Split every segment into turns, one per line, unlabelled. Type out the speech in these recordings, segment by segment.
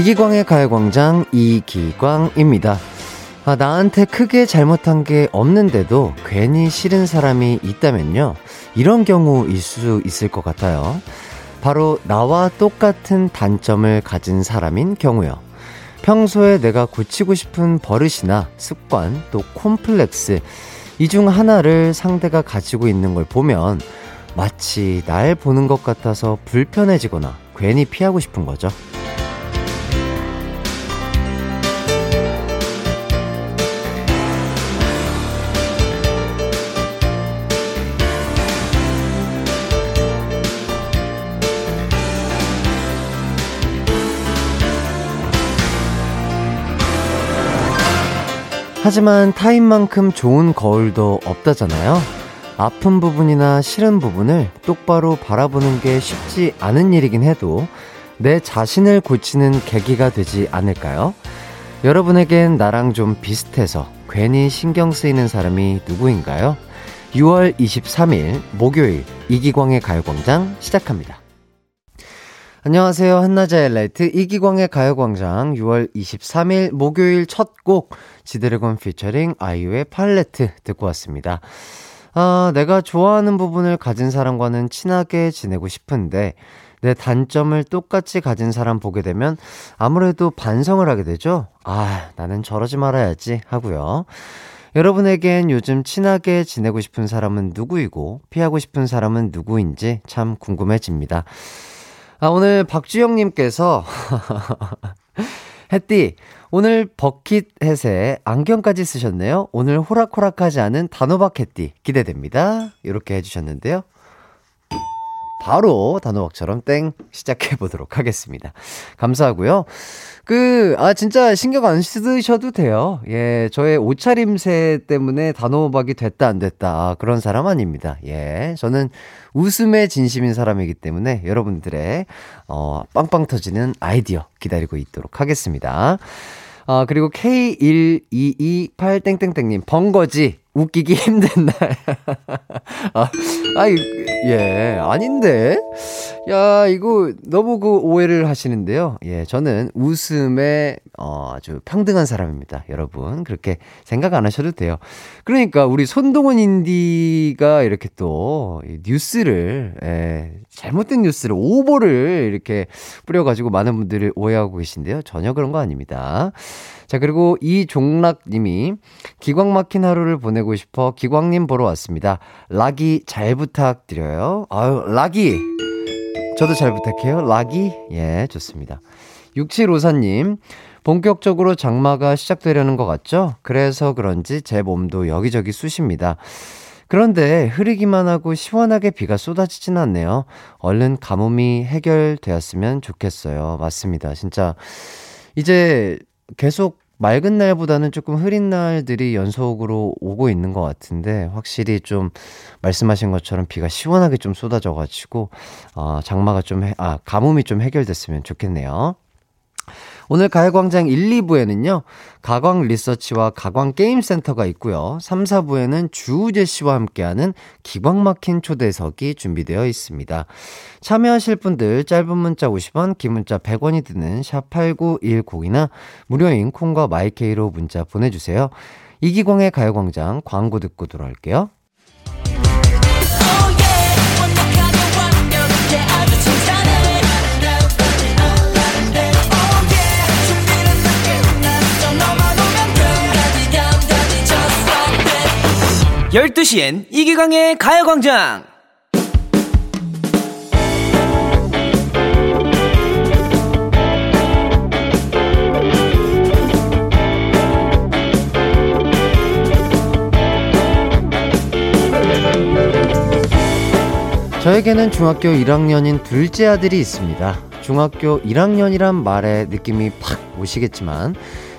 이기광의 가요광장 이기광입니다. 아, 나한테 크게 잘못한 게 없는데도 괜히 싫은 사람이 있다면요. 이런 경우일 수 있을 것 같아요. 바로 나와 똑같은 단점을 가진 사람인 경우요. 평소에 내가 고치고 싶은 버릇이나 습관, 또 콤플렉스, 이 중 하나를 상대가 가지고 있는 걸 보면 마치 날 보는 것 같아서 불편해지거나 괜히 피하고 싶은 거죠. 하지만 타인만큼 좋은 거울도 없다잖아요. 아픈 부분이나 싫은 부분을 똑바로 바라보는 게 쉽지 않은 일이긴 해도 내 자신을 고치는 계기가 되지 않을까요? 여러분에겐 나랑 좀 비슷해서 괜히 신경 쓰이는 사람이 누구인가요? 6월 23일 목요일 이기광의 가요광장 시작합니다. 안녕하세요. 한낮의 라이트 이기광의 가요광장 6월 23일 목요일 첫 곡 지드래곤 피처링 아이유의 팔레트 듣고 왔습니다. 아, 내가 좋아하는 부분을 가진 사람과는 친하게 지내고 싶은데 내 단점을 똑같이 가진 사람 보게 되면 아무래도 반성을 하게 되죠. 아, 나는 저러지 말아야지 하고요. 여러분에겐 요즘 친하게 지내고 싶은 사람은 누구이고 피하고 싶은 사람은 누구인지 참 궁금해집니다. 아, 오늘 박주영님께서, 햇띠, 오늘 버킷 햇에 안경까지 쓰셨네요. 오늘 호락호락하지 않은 단호박 햇띠 기대됩니다. 이렇게 해주셨는데요. 바로 단호박처럼 땡 시작해 보도록 하겠습니다. 감사하고요. 그, 아, 진짜 신경 안 쓰셔도 돼요. 예, 저의 옷차림새 때문에 단호박이 됐다, 안 됐다. 아, 그런 사람 아닙니다. 예, 저는 웃음의 진심인 사람이기 때문에 여러분들의, 어, 빵빵 터지는 아이디어 기다리고 있도록 하겠습니다. 아, 그리고 K1228땡땡땡님, 번거지. 웃기기 힘든 날. 아, 아, 예, 아닌데? 야, 이거 너무 그 오해를 하시는데요. 예, 저는 웃음에, 어, 아주 평등한 사람입니다. 여러분. 그렇게 생각 안 하셔도 돼요. 그러니까 우리 손동훈 인디가 이렇게 또 뉴스를, 예, 잘못된 뉴스를, 오보를 이렇게 뿌려가지고 많은 분들이 오해하고 계신데요. 전혀 그런 거 아닙니다. 자, 그리고 이종락 님이 기광 막힌 하루를 보내고 싶어 기광님 보러 왔습니다. 락이 잘 부탁드려요. 아유, 락이. 저도 잘 부탁해요. 락이. 예, 좋습니다. 6754님. 본격적으로 장마가 시작되려는 것 같죠? 그래서 그런지 제 몸도 여기저기 쑤십니다. 그런데 흐리기만 하고 시원하게 비가 쏟아지진 않네요. 얼른 가뭄이 해결되었으면 좋겠어요. 맞습니다. 진짜 이제 계속 맑은 날보다는 조금 흐린 날들이 연속으로 오고 있는 것 같은데 확실히 좀 말씀하신 것처럼 비가 시원하게 좀 쏟아져가지고 어, 장마가 좀 해, 아 가뭄이 좀 해결됐으면 좋겠네요. 오늘 가요광장 1, 2부에는요, 가광 리서치와 가광 게임센터가 있고요. 3, 4부에는 주우재 씨와 함께하는 기광 막힌 초대석이 준비되어 있습니다. 참여하실 분들 짧은 문자 50원, 긴 문자 100원이 드는 샵8910이나 무료인 콩과 마이케이로 문자 보내주세요. 이기광의 가요광장 광고 듣고 돌아올게요.
12시엔 이기광의 가요광장!
저에게는 중학교 1학년인 둘째 아들이 있습니다. 중학교 1학년이란 말에 느낌이 팍 오시겠지만,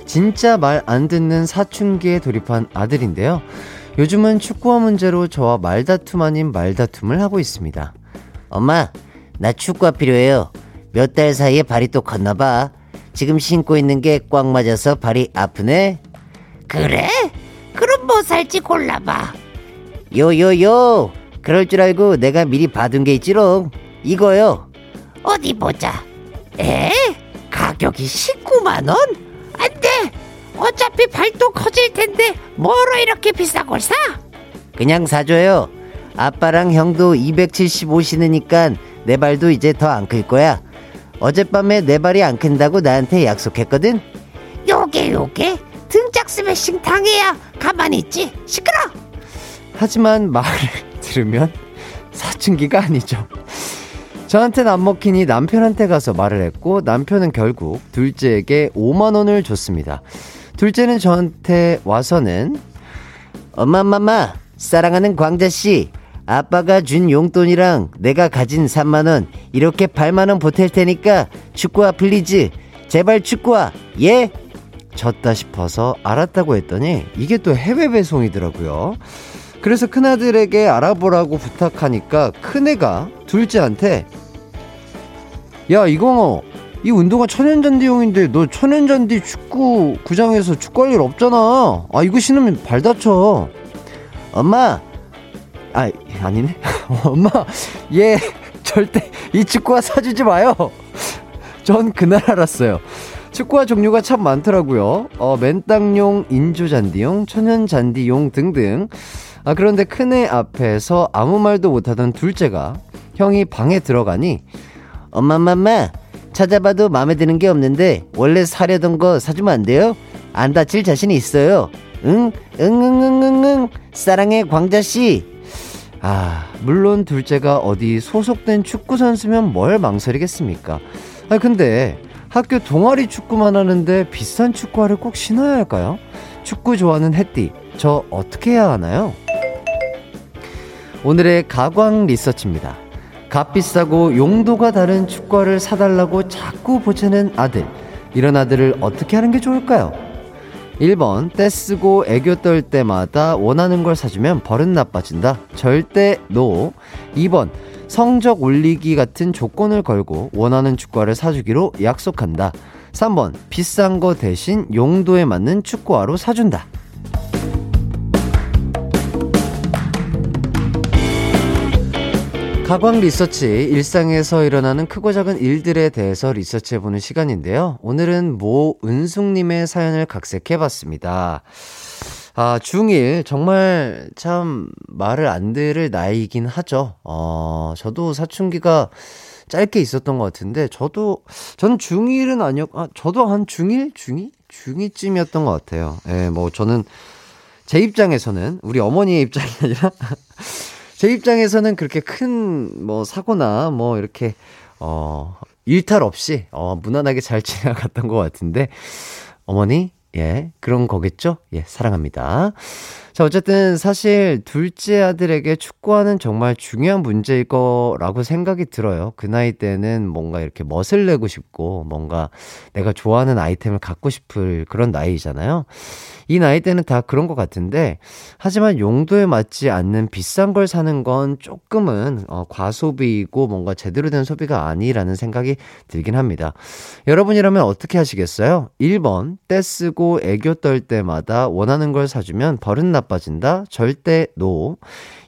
진짜 말 안 듣는 사춘기에 돌입한 아들인데요. 요즘은 축구화 문제로 저와 말다툼 아닌 말다툼을 하고 있습니다.
엄마, 나 축구화 필요해요. 몇 달 사이에 발이 또 컸나봐. 지금 신고 있는 게 꽉 맞아서 발이 아프네.
그래? 그럼 뭐 살지 골라봐.
요요요. 그럴 줄 알고 내가 미리 봐둔 게 있지롱. 이거요.
어디 보자. 에? 가격 가격이 19만 원? 어차피 발도 커질 텐데, 뭐로 이렇게 비싼 걸 사?
그냥 사줘요. 아빠랑 형도 275 신으니까 내 발도 이제 더 안 클 거야. 어젯밤에 내 발이 안 큰다고 나한테 약속했거든.
요게, 요게? 등짝 스매싱 당해야 가만히 있지. 시끄러!
하지만 말을 들으면 사춘기가 아니죠. 저한테는 안 먹히니 남편한테 가서 말을 했고 남편은 결국 둘째에게 5만 원을 줬습니다. 둘째는 저한테 와서는
엄마, 엄마, 사랑하는 광자 씨. 아빠가 준 용돈이랑 내가 가진 3만 원, 이렇게 8만 원 보탤 테니까 축구화 please. 제발 축구화, 예?
졌다 싶어서 알았다고 했더니 이게 또 해외 배송이더라고요. 그래서 큰아들에게 알아보라고 부탁하니까 큰애가 둘째한테 야 이거 이 운동화 천연잔디용인데 너 천연잔디 축구 구장에서 축구할 일 없잖아. 아 이거 신으면 발 다쳐.
엄마,
아 아니네. 엄마 얘 절대 이 축구화 사주지 마요. 전 그날 알았어요. 축구화 종류가 참 많더라고요. 어, 맨땅용, 인조잔디용, 천연잔디용 등등. 아, 그런데 큰애 앞에서 아무 말도 못하던 둘째가 형이 방에 들어가니
엄마, 엄마, 엄마. 찾아봐도 마음에 드는 게 없는데 원래 사려던 거 사주면 안 돼요? 안 다칠 자신이 있어요. 응? 응, 응, 응, 응, 응. 사랑해, 광자씨.
아, 물론 둘째가 어디 소속된 축구 선수면 뭘 망설이겠습니까? 아, 근데 학교 동아리 축구만 하는데 비싼 축구화를 꼭 신어야 할까요? 축구 좋아하는 햇띠, 저 어떻게 해야 하나요? 오늘의 가광 리서치입니다. 값비싸고 용도가 다른 축구화를 사달라고 자꾸 보채는 아들. 이런 아들을 어떻게 하는 게 좋을까요? 1번, 떼쓰고 애교 떨 때마다 원하는 걸 사주면 버릇 나빠진다. 절대 no. 2번, 성적 올리기 같은 조건을 걸고 원하는 축구화를 사주기로 약속한다. 3번, 비싼 거 대신 용도에 맞는 축구화로 사준다. 가광 리서치, 일상에서 일어나는 크고 작은 일들에 대해서 리서치해보는 시간인데요. 오늘은 모 은숙님의 사연을 각색해봤습니다. 아, 중1, 정말 참 말을 안 들을 나이긴 하죠. 어, 저도 사춘기가 짧게 있었던 것 같은데, 저도, 전 중1은 아니었, 아, 저도 한 중1? 중2? 중2쯤이었던 것 같아요. 예, 뭐, 저는, 제 입장에서는, 우리 어머니의 입장이 아니라, 제 입장에서는 그렇게 큰 뭐 사고나 뭐 이렇게 어 일탈 없이 어 무난하게 잘 지나갔던 것 같은데 어머니 예 그런 거겠죠? 예 사랑합니다. 자 어쨌든 사실 둘째 아들에게 축구하는 정말 중요한 문제일 거라고 생각이 들어요. 그 나이 때는 뭔가 이렇게 멋을 내고 싶고 뭔가 내가 좋아하는 아이템을 갖고 싶을 그런 나이잖아요 이 나이 때는 다 그런 것 같은데, 하지만 용도에 맞지 않는 비싼 걸 사는 건 조금은 어, 과소비이고 뭔가 제대로 된 소비가 아니라는 생각이 들긴 합니다. 여러분이라면 어떻게 하시겠어요? 1번, 떼쓰고 애교 떨 때마다 원하는 걸 사주면 버릇 나빠진다? 절대 no.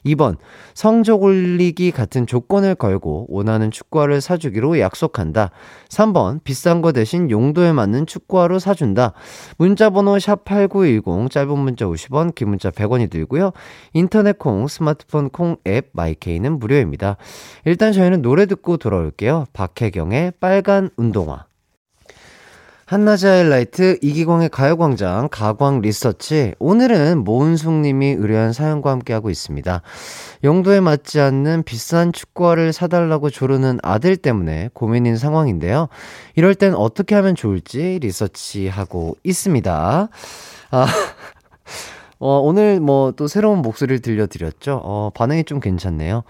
2번, 성적 올리기 같은 조건을 걸고 원하는 축구화를 사주기로 약속한다. 3번, 비싼 거 대신 용도에 맞는 축구화로 사준다. 문자번호 샵8910, 짧은 문자 50원, 긴 문자 100원이 들고요. 인터넷 콩, 스마트폰 콩 앱, 마이케이는 무료입니다. 일단 저희는 노래 듣고 돌아올게요. 박혜경의 빨간 운동화. 한낮의 하이라이트 이기광의 가요광장 가광 리서치 오늘은 모은숙님이 의뢰한 사연과 함께하고 있습니다. 용도에 맞지 않는 비싼 축구화를 사달라고 조르는 아들 때문에 고민인 상황인데요. 이럴 땐 어떻게 하면 좋을지 리서치하고 있습니다. 아, 어, 오늘 뭐 또 새로운 목소리를 들려드렸죠. 어, 반응이 좀 괜찮네요.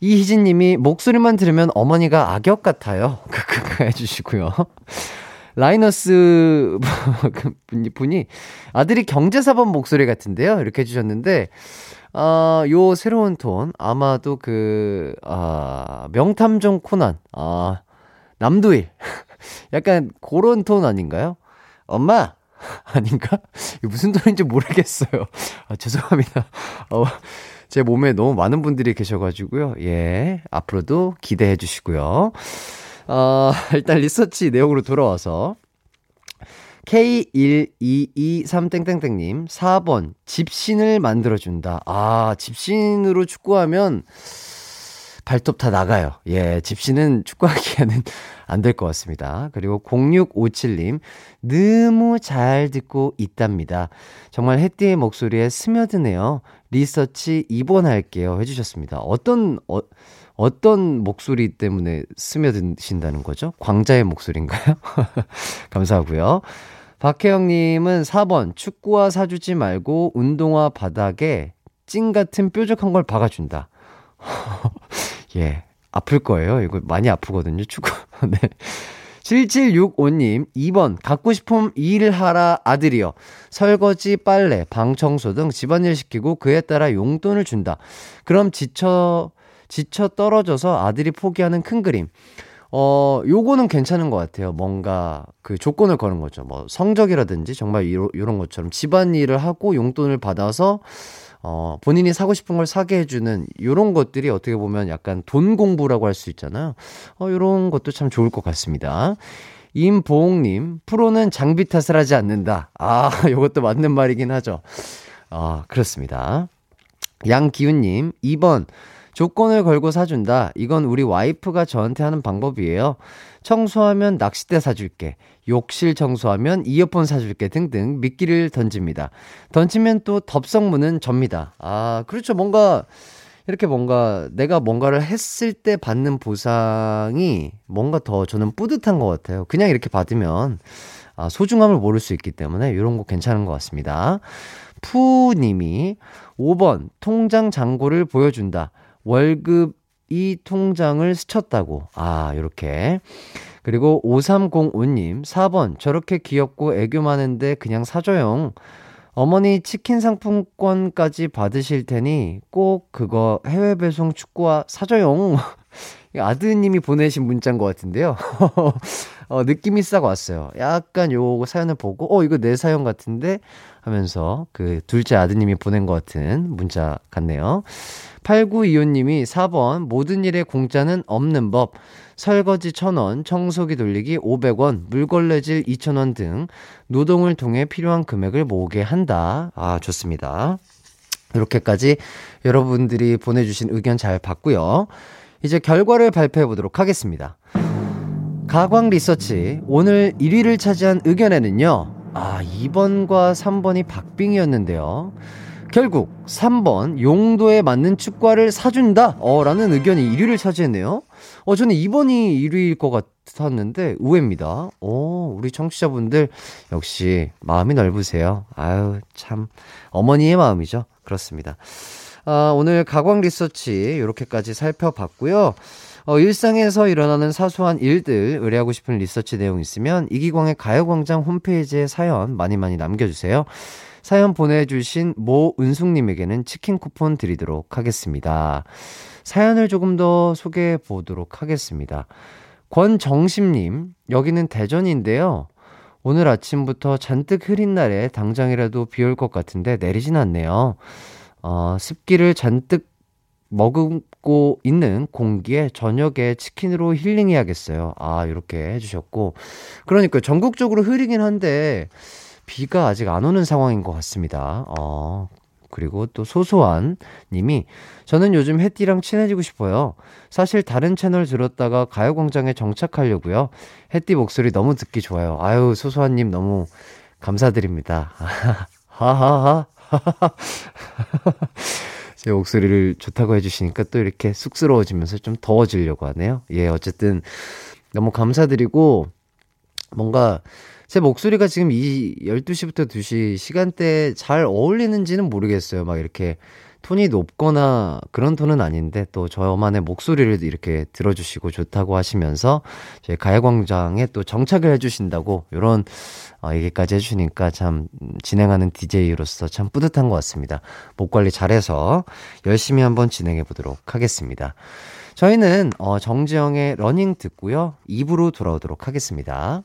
이희진 님이 목소리만 들으면 어머니가 악역 같아요. 크크크 해주시고요. 라이너스 분이 아들이 경제사범 목소리 같은데요. 이렇게 해주셨는데, 아, 요 새로운 톤, 아마도 그, 아, 명탐정 코난, 아, 남도일. 약간 그런 톤 아닌가요? 엄마! 아닌가? 무슨 톤인지 모르겠어요. 아, 죄송합니다. 어, 제 몸에 너무 많은 분들이 계셔가지고요. 예, 앞으로도 기대해 주시고요. 어, 일단 리서치 내용으로 돌아와서 K1223땡땡땡님, 4번, 집신을 만들어준다. 아, 집신으로 축구하면 발톱 다 나가요. 예, 집신은 축구하기에는 안 될 것 같습니다. 그리고 0657님, 너무 잘 듣고 있답니다. 정말 햇띠의 목소리에 스며드네요. 리서치 2번 할게요. 해주셨습니다. 어떤, 어, 어떤 목소리 때문에 스며드신다는 거죠? 광자의 목소리인가요? 감사하고요. 박혜영님은 4번, 축구화 사주지 말고 운동화 바닥에 찐 같은 뾰족한 걸 박아준다. 예, 아플 거예요. 이거 많이 아프거든요, 축구. 네. 7765님, 2번, 갖고 싶음 일하라 아들이요. 설거지, 빨래, 방 청소 등 집안일 시키고 그에 따라 용돈을 준다. 그럼 지쳐, 지쳐 떨어져서 아들이 포기하는 큰 그림. 어, 요거는 괜찮은 것 같아요. 뭔가 그 조건을 거는 거죠. 뭐 성적이라든지 정말 요, 요런 것처럼 집안일을 하고 용돈을 받아서 어, 본인이 사고 싶은 걸 사게 해주는 요런 것들이 어떻게 보면 약간 돈 공부라고 할 수 있잖아요. 어, 요런 것도 참 좋을 것 같습니다. 임보홍님, 프로는 장비 탓을 하지 않는다. 아, 요것도 맞는 말이긴 하죠. 아, 그렇습니다. 양기훈님, 2번, 조건을 걸고 사준다. 이건 우리 와이프가 저한테 하는 방법이에요. 청소하면 낚싯대 사줄게. 욕실 청소하면 이어폰 사줄게 등등 미끼를 던집니다. 던지면 또 덥석무는 접니다. 아, 그렇죠. 뭔가 이렇게 뭔가 내가 뭔가를 했을 때 받는 보상이 뭔가 더 저는 뿌듯한 것 같아요. 그냥 이렇게 받으면 아, 소중함을 모를 수 있기 때문에 이런 거 괜찮은 것 같습니다. 푸님이 5번 통장 잔고를 보여준다. 월급 이 통장을 스쳤다고. 아, 요렇게. 그리고 5305님, 4번. 저렇게 귀엽고 애교 많은데 그냥 사줘요. 어머니 치킨 상품권까지 받으실 테니 꼭 그거 해외 배송 축구와 사줘요. 아드님이 보내신 문자인 것 같은데요. 어, 느낌이 싹 왔어요. 약간 요 사연을 보고, 어, 이거 내 사연 같은데? 하면서 그 둘째 아드님이 보낸 것 같은 문자 같네요. 8925님이 4번, 모든 일에 공짜는 없는 법. 설거지 1000원, 청소기 돌리기 500원, 물걸레질 2000원 등 노동을 통해 필요한 금액을 모으게 한다. 아, 좋습니다. 이렇게까지 여러분들이 보내주신 의견 잘 봤고요. 이제 결과를 발표해 보도록 하겠습니다. 가광 리서치 오늘 1위를 차지한 의견에는요. 아, 2번과 3번이 박빙이었는데요. 결국 3번 용도에 맞는 축구화를 사준다 어 라는 의견이 1위를 차지했네요. 어 저는 2번이 1위일 것 같았는데 의외입니다. 어 우리 청취자분들 역시 마음이 넓으세요. 아유 참 어머니의 마음이죠. 그렇습니다. 아 오늘 가광 리서치 이렇게까지 살펴봤고요. 어, 일상에서 일어나는 사소한 일들 의뢰하고 싶은 리서치 내용 있으면 이기광의 가요광장 홈페이지에 사연 많이 많이 남겨주세요. 사연 보내주신 모은숙님에게는 치킨 쿠폰 드리도록 하겠습니다. 사연을 조금 더 소개해 보도록 하겠습니다. 권정심님, 여기는 대전인데요. 오늘 아침부터 잔뜩 흐린 날에 당장이라도 비 올 것 같은데 내리진 않네요. 어, 습기를 잔뜩 머금고 있는 공기에 저녁에 치킨으로 힐링해야겠어요. 아, 이렇게 해주셨고. 그러니까 전국적으로 흐리긴 한데, 비가 아직 안 오는 상황인 것 같습니다. 어, 그리고 또 소소한 님이 저는 요즘 햇띠랑 친해지고 싶어요. 사실 다른 채널 들었다가 가요광장에 정착하려고요. 햇띠 목소리 너무 듣기 좋아요. 아유, 소소한 님 너무 감사드립니다. 하하하. 제 목소리를 좋다고 해주시니까 또 이렇게 쑥스러워지면서 좀 더워지려고 하네요. 예, 어쨌든 너무 감사드리고 뭔가 제 목소리가 지금 이 12시부터 2시 시간대에 잘 어울리는지는 모르겠어요. 막 이렇게 톤이 높거나 그런 톤은 아닌데 또 저만의 목소리를 이렇게 들어주시고 좋다고 하시면서 저희 가요광장에 또 정착을 해주신다고 이런 어, 얘기까지 해주시니까 참 진행하는 DJ로서 참 뿌듯한 것 같습니다. 목 관리 잘해서 열심히 한번 진행해 보도록 하겠습니다. 저희는 어, 정지영의 Running 듣고요. 2부로 돌아오도록 하겠습니다.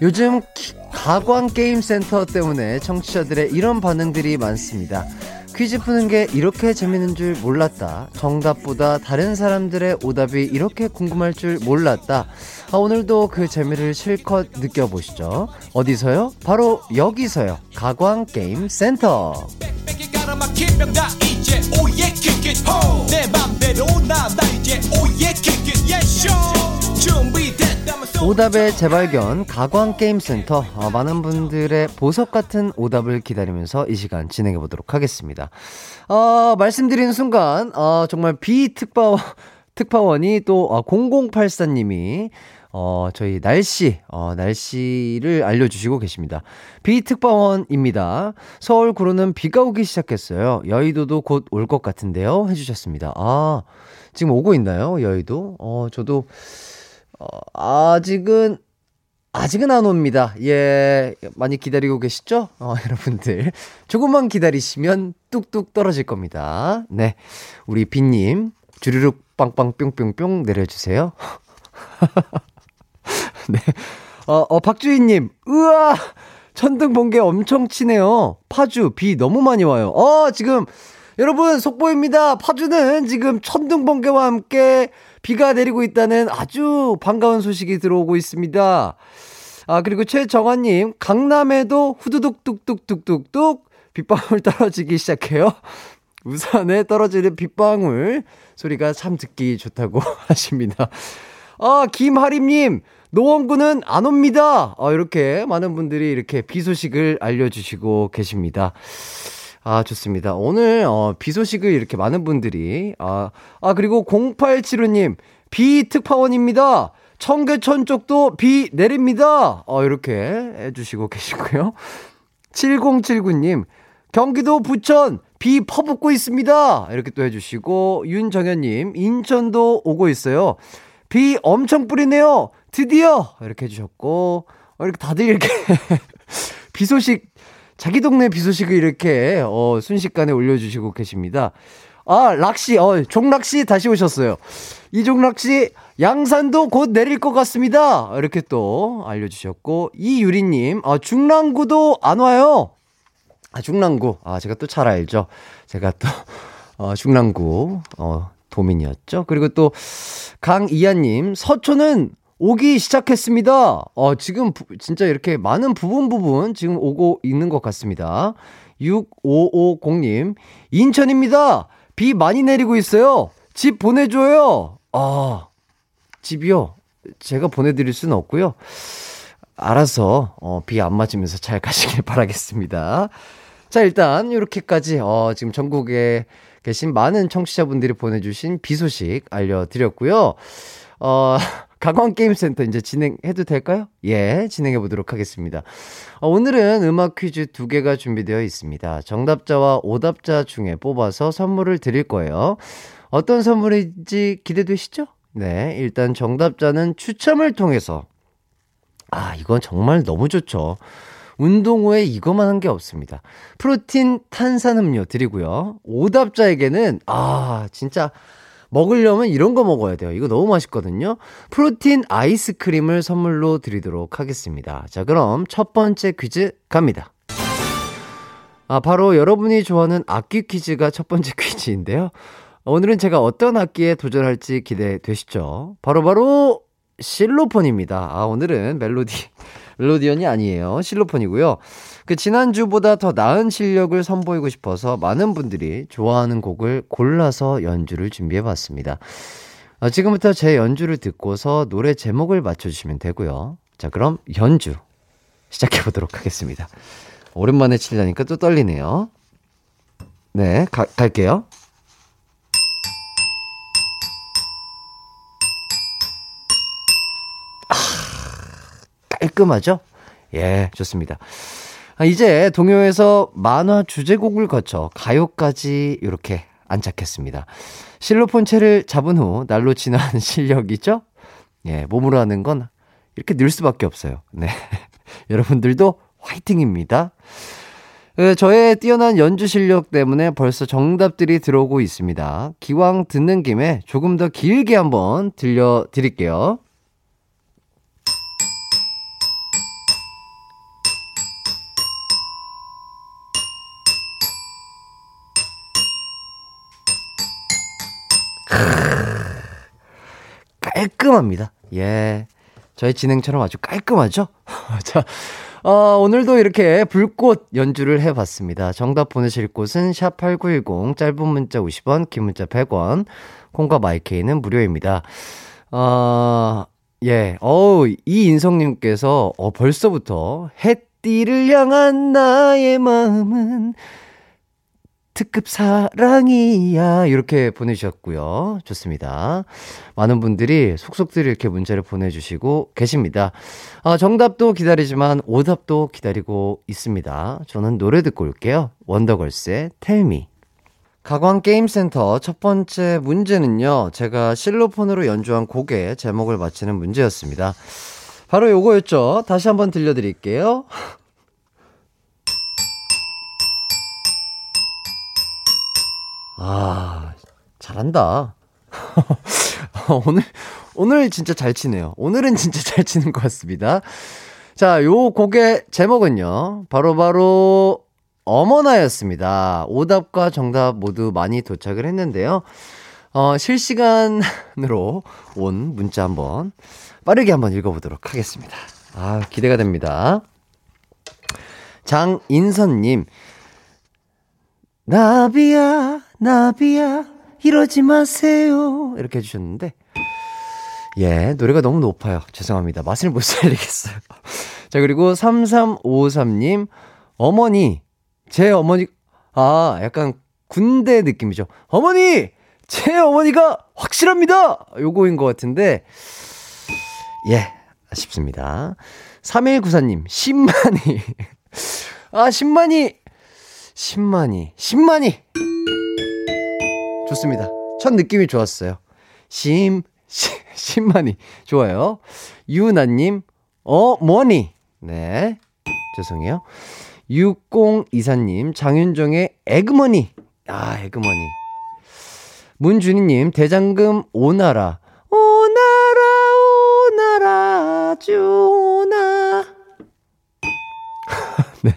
요즘 기- 가광 게임 센터 때문에 청취자들의 이런 반응들이 많습니다. 퀴즈 푸는 게 이렇게 재밌는 줄 몰랐다. 정답보다 다른 사람들의 오답이 이렇게 궁금할 줄 몰랐다. 아, 오늘도 그 재미를 실컷 느껴보시죠. 어디서요? 바로 여기서요. 가광 게임 센터.
가라막힌 병다 이제 오예 킥잇 내 맘대로 나나 이제 오예 킥잇 예쇼 준비됐다면 쏘
오답의 재발견 가광 게임 센터. 어, 많은 분들의 보석 같은 오답을 기다리면서 이 시간 진행해 보도록 하겠습니다. 어, 말씀드리는 순간 어, 정말 비특파 특파원이 또 어, 0084님이 어, 저희 날씨, 어, 날씨를 알려주시고 계십니다. 비특파원입니다. 서울 구로는 비가 오기 시작했어요. 여의도도 곧 올 것 같은데요. 해주셨습니다. 아, 지금 오고 있나요? 여의도? 어, 저도, 어, 아직은, 아직은 안 옵니다. 예, 많이 기다리고 계시죠? 어, 여러분들. 조금만 기다리시면 뚝뚝 떨어질 겁니다. 네. 우리 빈님, 주르륵 빵빵 뿅뿅뿅 내려주세요. 네. 어, 어, 박주희님, 으아! 천둥 번개 엄청 치네요. 파주, 비 너무 많이 와요. 어, 지금, 여러분, 속보입니다. 파주는 지금 천둥 번개와 함께 비가 내리고 있다는 아주 반가운 소식이 들어오고 있습니다. 아, 그리고 최정환님, 강남에도 후두둑 뚝뚝뚝뚝뚝 빗방울 떨어지기 시작해요. 우산에 떨어지는 빗방울 소리가 참 듣기 좋다고 하십니다. 아, 김하림님, 노원구는 안 옵니다. 아, 이렇게 많은 분들이 이렇게 비 소식을 알려주시고 계십니다. 아, 좋습니다. 오늘, 어, 비 소식을 이렇게 많은 분들이, 아, 아, 그리고 0875님, 비 특파원입니다. 청계천 쪽도 비 내립니다. 어, 이렇게 해주시고 계시고요. 7079님, 경기도 부천 비 퍼붓고 있습니다. 이렇게 또 해주시고, 윤정현님, 인천도 오고 있어요. 비 엄청 뿌리네요. 드디어! 이렇게 해주셨고, 어, 이렇게 다들 이렇게 비 소식, 자기 동네 비 소식을 이렇게, 어, 순식간에 올려주시고 계십니다. 아, 락씨, 어, 종락씨 다시 오셨어요. 이종락씨, 양산도 곧 내릴 것 같습니다. 이렇게 또 알려주셨고, 이유리님, 아, 중랑구도 안 와요. 아, 중랑구. 아, 제가 또 잘 알죠. 제가 또, 어, 중랑구, 어, 도민이었죠. 그리고 또, 강이하님, 서초는 오기 시작했습니다. 어, 지금 부, 진짜 이렇게 많은 부분 부분 지금 오고 있는 것 같습니다. 6550님, 인천입니다. 비 많이 내리고 있어요. 집 보내줘요. 아, 집이요. 제가 보내드릴 수는 없고요. 알아서 어, 비 안 맞으면서 잘 가시길 바라겠습니다. 자, 일단 이렇게까지 어, 지금 전국에 계신 많은 청취자분들이 보내주신 비 소식 알려드렸고요. 어, 가광게임센터 이제 진행해도 될까요? 예, 진행해 보도록 하겠습니다. 어, 오늘은 음악 퀴즈 두 개가 준비되어 있습니다. 정답자와 오답자 중에 뽑아서 선물을 드릴 거예요. 어떤 선물인지 기대되시죠? 네, 일단 정답자는 추첨을 통해서 아, 이건 정말 너무 좋죠. 운동 후에 이거만 한 게 없습니다. 프로틴 탄산음료 드리고요. 오답자에게는, 아, 진짜, 먹으려면 이런 거 먹어야 돼요. 이거 너무 맛있거든요. 프로틴 아이스크림을 선물로 드리도록 하겠습니다. 자, 그럼 첫 번째 퀴즈 갑니다. 아, 바로 여러분이 좋아하는 악기 퀴즈가 첫 번째 퀴즈인데요. 오늘은 제가 어떤 악기에 도전할지 기대되시죠? 바로바로 실로폰입니다. 아, 오늘은 멜로디, 멜로디언이 아니에요. 실로폰이고요. 그 지난주보다 더 나은 실력을 선보이고 싶어서 많은 분들이 좋아하는 곡을 골라서 연주를 준비해 봤습니다. 아, 지금부터 제 연주를 듣고서 노래 제목을 맞춰주시면 되고요. 자, 그럼 연주 시작해 보도록 하겠습니다. 오랜만에 치려니까 또 떨리네요. 네, 가, 갈게요. 깔끔하죠? 예, 좋습니다. 아, 이제 동요에서 만화 주제곡을 거쳐 가요까지 이렇게 안착했습니다. 실로폰 채를 잡은 후 날로 지나는 실력이죠? 예, 몸으로 하는 건 이렇게 늘 수밖에 없어요. 네. 여러분들도 화이팅입니다. 그 저의 뛰어난 연주 실력 때문에 벌써 정답들이 들어오고 있습니다. 기왕 듣는 김에 조금 더 길게 한번 들려드릴게요. 깔끔합니다. 예. 저의 진행처럼 아주 깔끔하죠? 자, 어, 오늘도 이렇게 불꽃 연주를 해봤습니다. 정답 보내실 곳은 샵8910, 짧은 문자 50원, 긴 문자 100원, 콩과 마이케이는 무료입니다. 어, 예, 어우, 이인성님께서, 어, 벌써부터, 햇띠를 향한 나의 마음은 특급 사랑이야. 이렇게 보내주셨고요. 좋습니다. 많은 분들이 속속들이 이렇게 문자를 보내주시고 계십니다. 아, 정답도 기다리지만 오답도 기다리고 있습니다. 저는 노래 듣고 올게요. 원더걸스의 텔미. 가광게임센터 첫 번째 문제는요. 제가 실로폰으로 연주한 곡의 제목을 맞히는 문제였습니다. 바로 요거였죠. 다시 한번 들려드릴게요. 아, 잘한다. 오늘, 오늘 진짜 잘 치네요. 오늘은 진짜 잘 치는 것 같습니다. 자, 요 곡의 제목은요. 바로바로 바로 어머나였습니다. 오답과 정답 모두 많이 도착을 했는데요. 어, 실시간으로 온 문자 한번 빠르게 한번 읽어보도록 하겠습니다. 아, 기대가 됩니다. 장인선님, 나비야, 나비야, 이러지 마세요. 이렇게 해주셨는데, 예, 노래가 너무 높아요. 죄송합니다. 맛을 못 살리겠어요. 자, 그리고 3353님, 어머니, 제 어머니, 아, 약간 군대 느낌이죠. 어머니! 제 어머니가 확실합니다! 요거인 것 같은데, 예, 아쉽습니다. 3194님, 10만이. 아, 10만이. 10만이. 10만이! 좋습니다. 첫 느낌이 좋았어요. 심, 시, 10만이. 좋아요. 유나님, 어, 뭐니? 네. 죄송해요. 6024님, 장윤정의 에그머니. 아, 에그머니. 문준희님, 대장금 오나라. 오나라, 오나라, 주나. 네.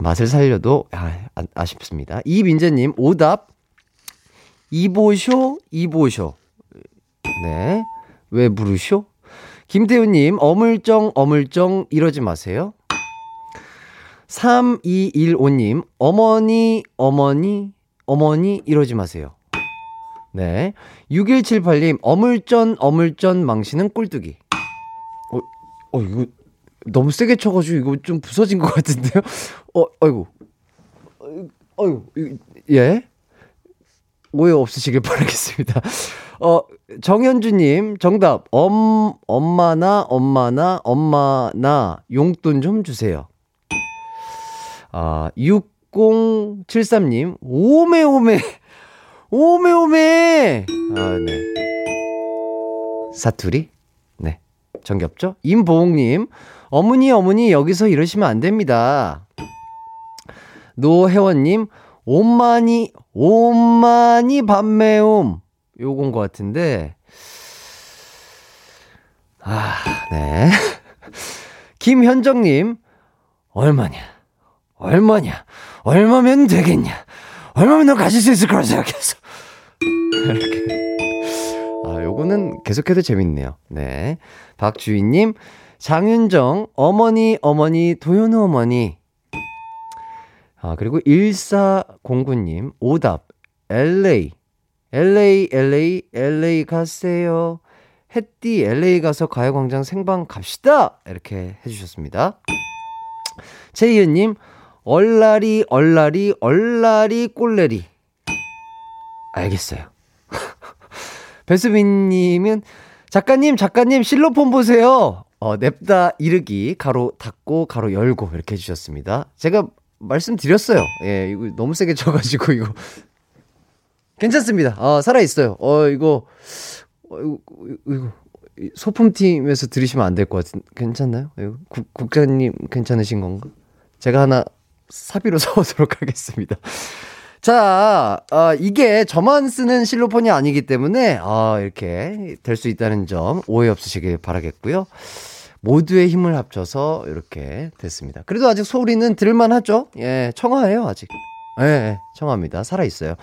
맛을 살려도 아, 아, 쉽습니다 이민재님, 오답. 이보쇼, 이보쇼. 네. 왜 부르쇼? 김태우님, 어물쩡, 어물쩡, 이러지 마세요. 3215님, 어머니, 어머니, 어머니, 이러지 마세요. 네. 6178님, 어물전, 어물전, 망신은 꼴뚜기. 어, 어, 이거 너무 세게 쳐가지고 이거 좀 부서진 것 같은데요? 어, 아이고. 어이구, 예? 오해 없으시길 바라겠습니다. 어, 정현주님, 정답. 엄, 엄마나, 엄마나, 엄마나, 용돈 좀 주세요. 아, 6073님, 오메오메, 오메오메! 아, 네. 사투리? 네. 정겹죠? 임보홍님, 어머니, 어머니, 여기서 이러시면 안 됩니다. 노혜원님, 오만이, 오만이 밤매움. 요건 것 같은데. 아, 네. 김현정님, 얼마냐? 얼마냐? 얼마면 되겠냐? 얼마면 너 가질 수 있을 거라 생각해서. 이렇게. 아, 요거는 계속해도 재밌네요. 네. 박주희님, 장윤정, 어머니, 어머니, 도현우 어머니. 아, 그리고 1409님, 오답, LA. LA, LA, LA 가세요. 햇띠 LA 가서 가요광장 생방 갑시다! 이렇게 해주셨습니다. 최희은님, 얼라리, 얼라리, 얼라리, 꼴레리. 알겠어요. 배수빈님은, 작가님, 작가님, 실로폰 보세요. 어, 냅다 이르기, 가로 닫고, 가로 열고, 이렇게 해주셨습니다. 제가 말씀드렸어요. 예, 이거 너무 세게 쳐가지고, 이거. 괜찮습니다. 어, 살아 있어요. 어, 이거, 어, 이거, 이거, 소품팀에서 들으시면 안 될 것 같은, 괜찮나요? 이거 국, 국장님 괜찮으신 건가? 제가 하나 사비로 써보도록 하겠습니다. 자, 어, 이게 저만 쓰는 실로폰이 아니기 때문에, 어, 이렇게 될 수 있다는 점 오해 없으시길 바라겠고요. 모두의 힘을 합쳐서 이렇게 됐습니다. 그래도 아직 소리는 들을만 하죠? 예, 청아해요, 아직. 예, 예 청아합니다. 살아있어요.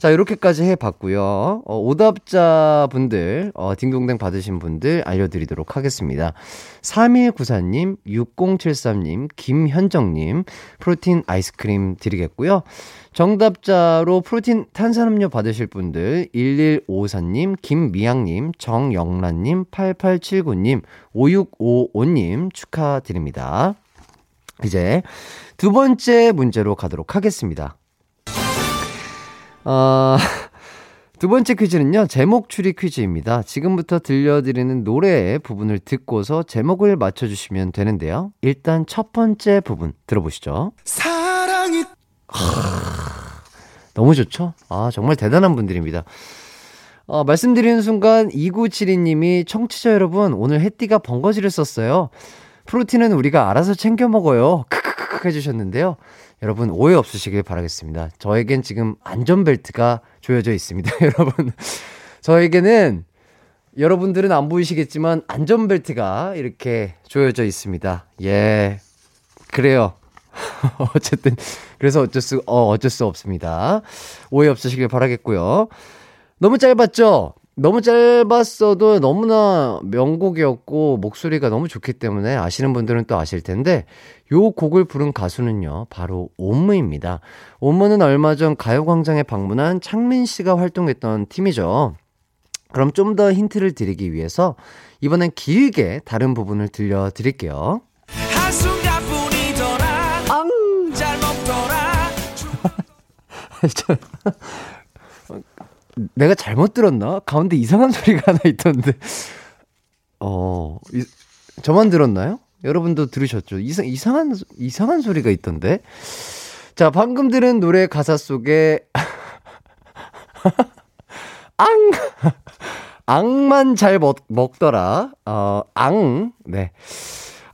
자, 이렇게까지 해봤고요. 어, 오답자 분들, 어, 딩동댕 받으신 분들 알려드리도록 하겠습니다. 3194님, 6073님, 김현정님, 프로틴 아이스크림 드리겠고요. 정답자로 프로틴 탄산음료 받으실 분들 1154님, 김미양님, 정영란님, 8879님, 5655님 축하드립니다. 이제 두 번째 문제로 가도록 하겠습니다. 어, 두 번째 퀴즈는요, 제목 추리 퀴즈입니다. 지금부터 들려드리는 노래의 부분을 듣고서 제목을 맞춰주시면 되는데요. 일단 첫 번째 부분 들어보시죠.
사랑이
너무 좋죠? 아, 정말 대단한 분들입니다. 어, 말씀드리는 순간 2972님이 청취자 여러분, 오늘 해띠가 번거지를 썼어요. 프로틴은 우리가 알아서 챙겨 먹어요. 크크크 해주셨는데요. 여러분, 오해 없으시길 바라겠습니다. 저에겐 지금 안전벨트가 조여져 있습니다. 여러분, 저에게는 여러분들은 안 보이시겠지만 안전벨트가 이렇게 조여져 있습니다. 예. 그래요. 어쨌든 그래서 어쩔 수 어, 어쩔 수 없습니다. 오해 없으시길 바라겠고요. 너무 짧았죠? 너무 짧았어도 너무나 명곡이었고 목소리가 너무 좋기 때문에 아시는 분들은 또 아실 텐데 요 곡을 부른 가수는요 바로 옴무입니다. 옴무는 얼마 전 가요광장에 방문한 창민 씨가 활동했던 팀이죠. 그럼 좀 더 힌트를 드리기 위해서 이번엔 길게 다른 부분을 들려드릴게요.
잘 먹더라
내가 잘못 들었나? 가운데 이상한 소리가 하나 있던데. 어, 이, 저만 들었나요? 여러분도 들으셨죠? 이상, 이상한, 이상한 소리가 있던데. 자, 방금 들은 노래 가사 속에, 앙! 앙만 잘 먹, 먹더라. 어, 앙. 네.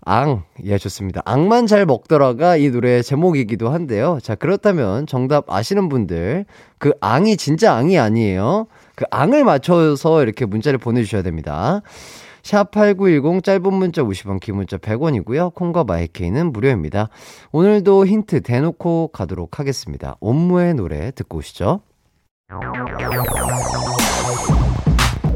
앙. 예, 좋습니다. 앙만 잘 먹더라가 이 노래의 제목이기도 한데요. 자, 그렇다면 정답 아시는 분들, 그 앙이 진짜 앙이 아니에요. 그 앙을 맞춰서 이렇게 문자를 보내주셔야 됩니다. 샵8910 짧은 문자 50원, 긴 문자 100원이고요. 콩과 마이케이는 무료입니다. 오늘도 힌트 대놓고 가도록 하겠습니다. 옴무의 노래 듣고 오시죠.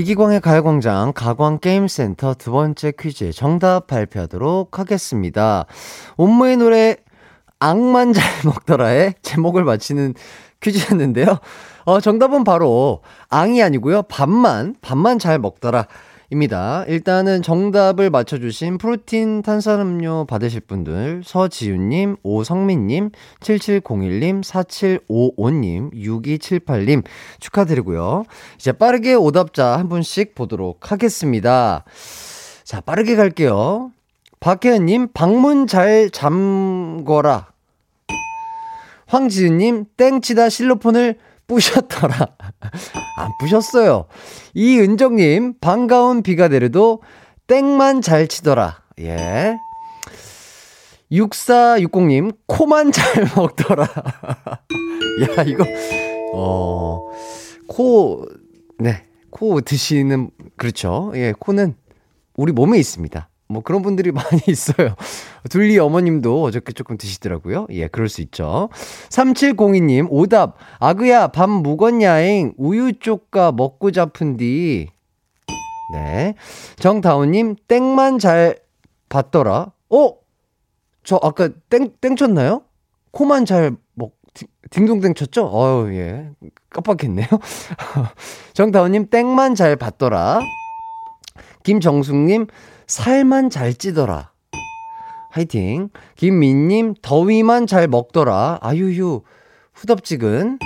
이기광의 가요광장 가광게임센터 두 번째 퀴즈 정답 발표하도록 하겠습니다. 옴무의 노래 악만 잘 먹더라의 제목을 맞히는 퀴즈였는데요. 어, 정답은 바로 앙이 아니고요. 밥만, 밥만 잘 먹더라. 입니다. 일단은 정답을 맞춰주신 프로틴 탄산음료 받으실 분들, 서지윤님, 오성민님, 7701님, 4755님, 6278님 축하드리고요. 이제 빠르게 오답자 한 분씩 보도록 하겠습니다. 자, 빠르게 갈게요. 박혜연님, 방문 잘 잠거라. 황지은님, 땡치다 실로폰을 부셨더라. 안 부셨어요. 이은정님, 반가운 비가 내려도 땡만 잘 치더라. 예. 6460님, 코만 잘 먹더라. 야, 이거, 어, 코, 네, 코 드시는, 그렇죠. 예, 코는 우리 몸에 있습니다. 뭐 그런 분들이 많이 있어요. 둘리 어머님도 어저께 조금 드시더라고요. 예, 그럴 수 있죠. 3702님, 오답. 아그야, 밥 묵었냐잉. 우유 쪽가 먹고 잡은디. 네. 정다운님, 땡만 잘 봤더라. 어? 저 아까 땡, 땡 쳤나요? 코만 잘 먹, 딩동댕 쳤죠? 어유 예. 깜빡했네요. 정다운님, 땡만 잘 봤더라. 김정숙님, 살만 잘 찌더라. 화이팅. 김민님, 더위만 잘 먹더라. 아유유, 후덥지근.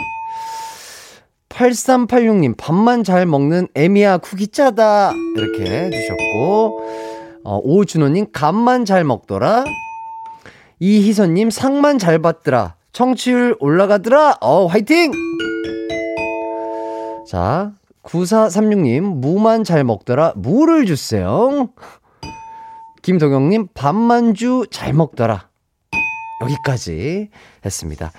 8386님, 밥만 잘 먹는 에미야 쿠기 짜다. 이렇게 해주셨고, 어, 오준호님, 간만 잘 먹더라. 이희선님, 상만 잘 받더라. 청취율 올라가더라. 어, 화이팅! 자, 9436님, 무만 잘 먹더라. 무를 주세요. 김동영님, 밥만주 잘 먹더라. 여기까지 했습니다.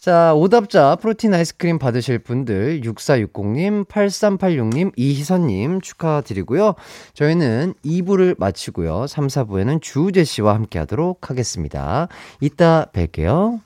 자, 오답자 프로틴 아이스크림 받으실 분들 6460님, 8386님, 이희선님 축하드리고요. 저희는 2부를 마치고요. 3, 4부에는 주우재 씨와 함께 하도록 하겠습니다. 이따 뵐게요.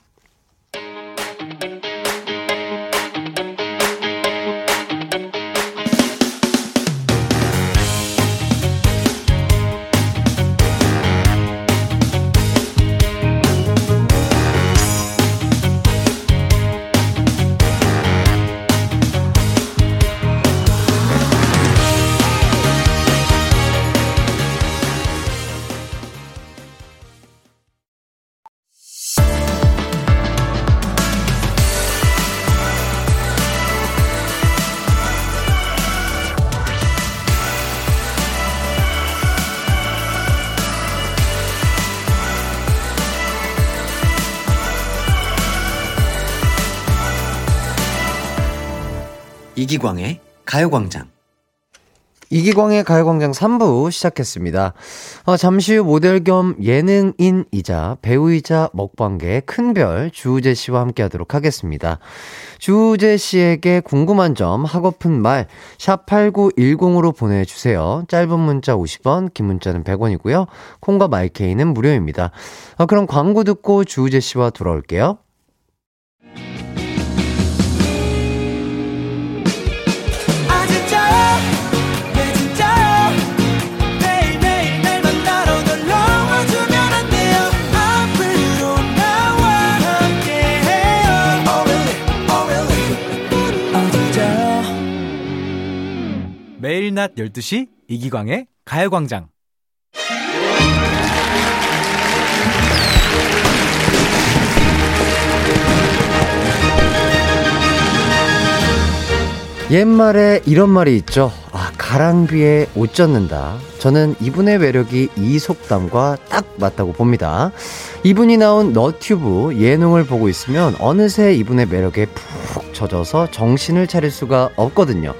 이기광의 가요광장.
이기광의 가요광장 3부 시작했습니다. 어, 잠시 후 모델 겸 예능인이자 배우이자 먹방계 큰별 주우재 씨와 함께 하도록 하겠습니다. 주우재 씨에게 궁금한 점, 하고픈 말, 샵8910으로 보내주세요. 짧은 문자 50원, 긴 문자는 100원이고요. 콩과 마이케이는 무료입니다. 어, 그럼 광고 듣고 주우재 씨와 돌아올게요.
매일
낮 12시 이기광의 가요광장.
옛말에 이런 말이 있죠. 아, 가랑비에 옷 젖는다. 저는 이분의 매력이 이 속담과 딱 맞다고 봅니다. 이분이 나온 너튜브 예능을 보고 있으면 어느새 이분의 매력에 푹 젖어서 정신을 차릴 수가 없거든요.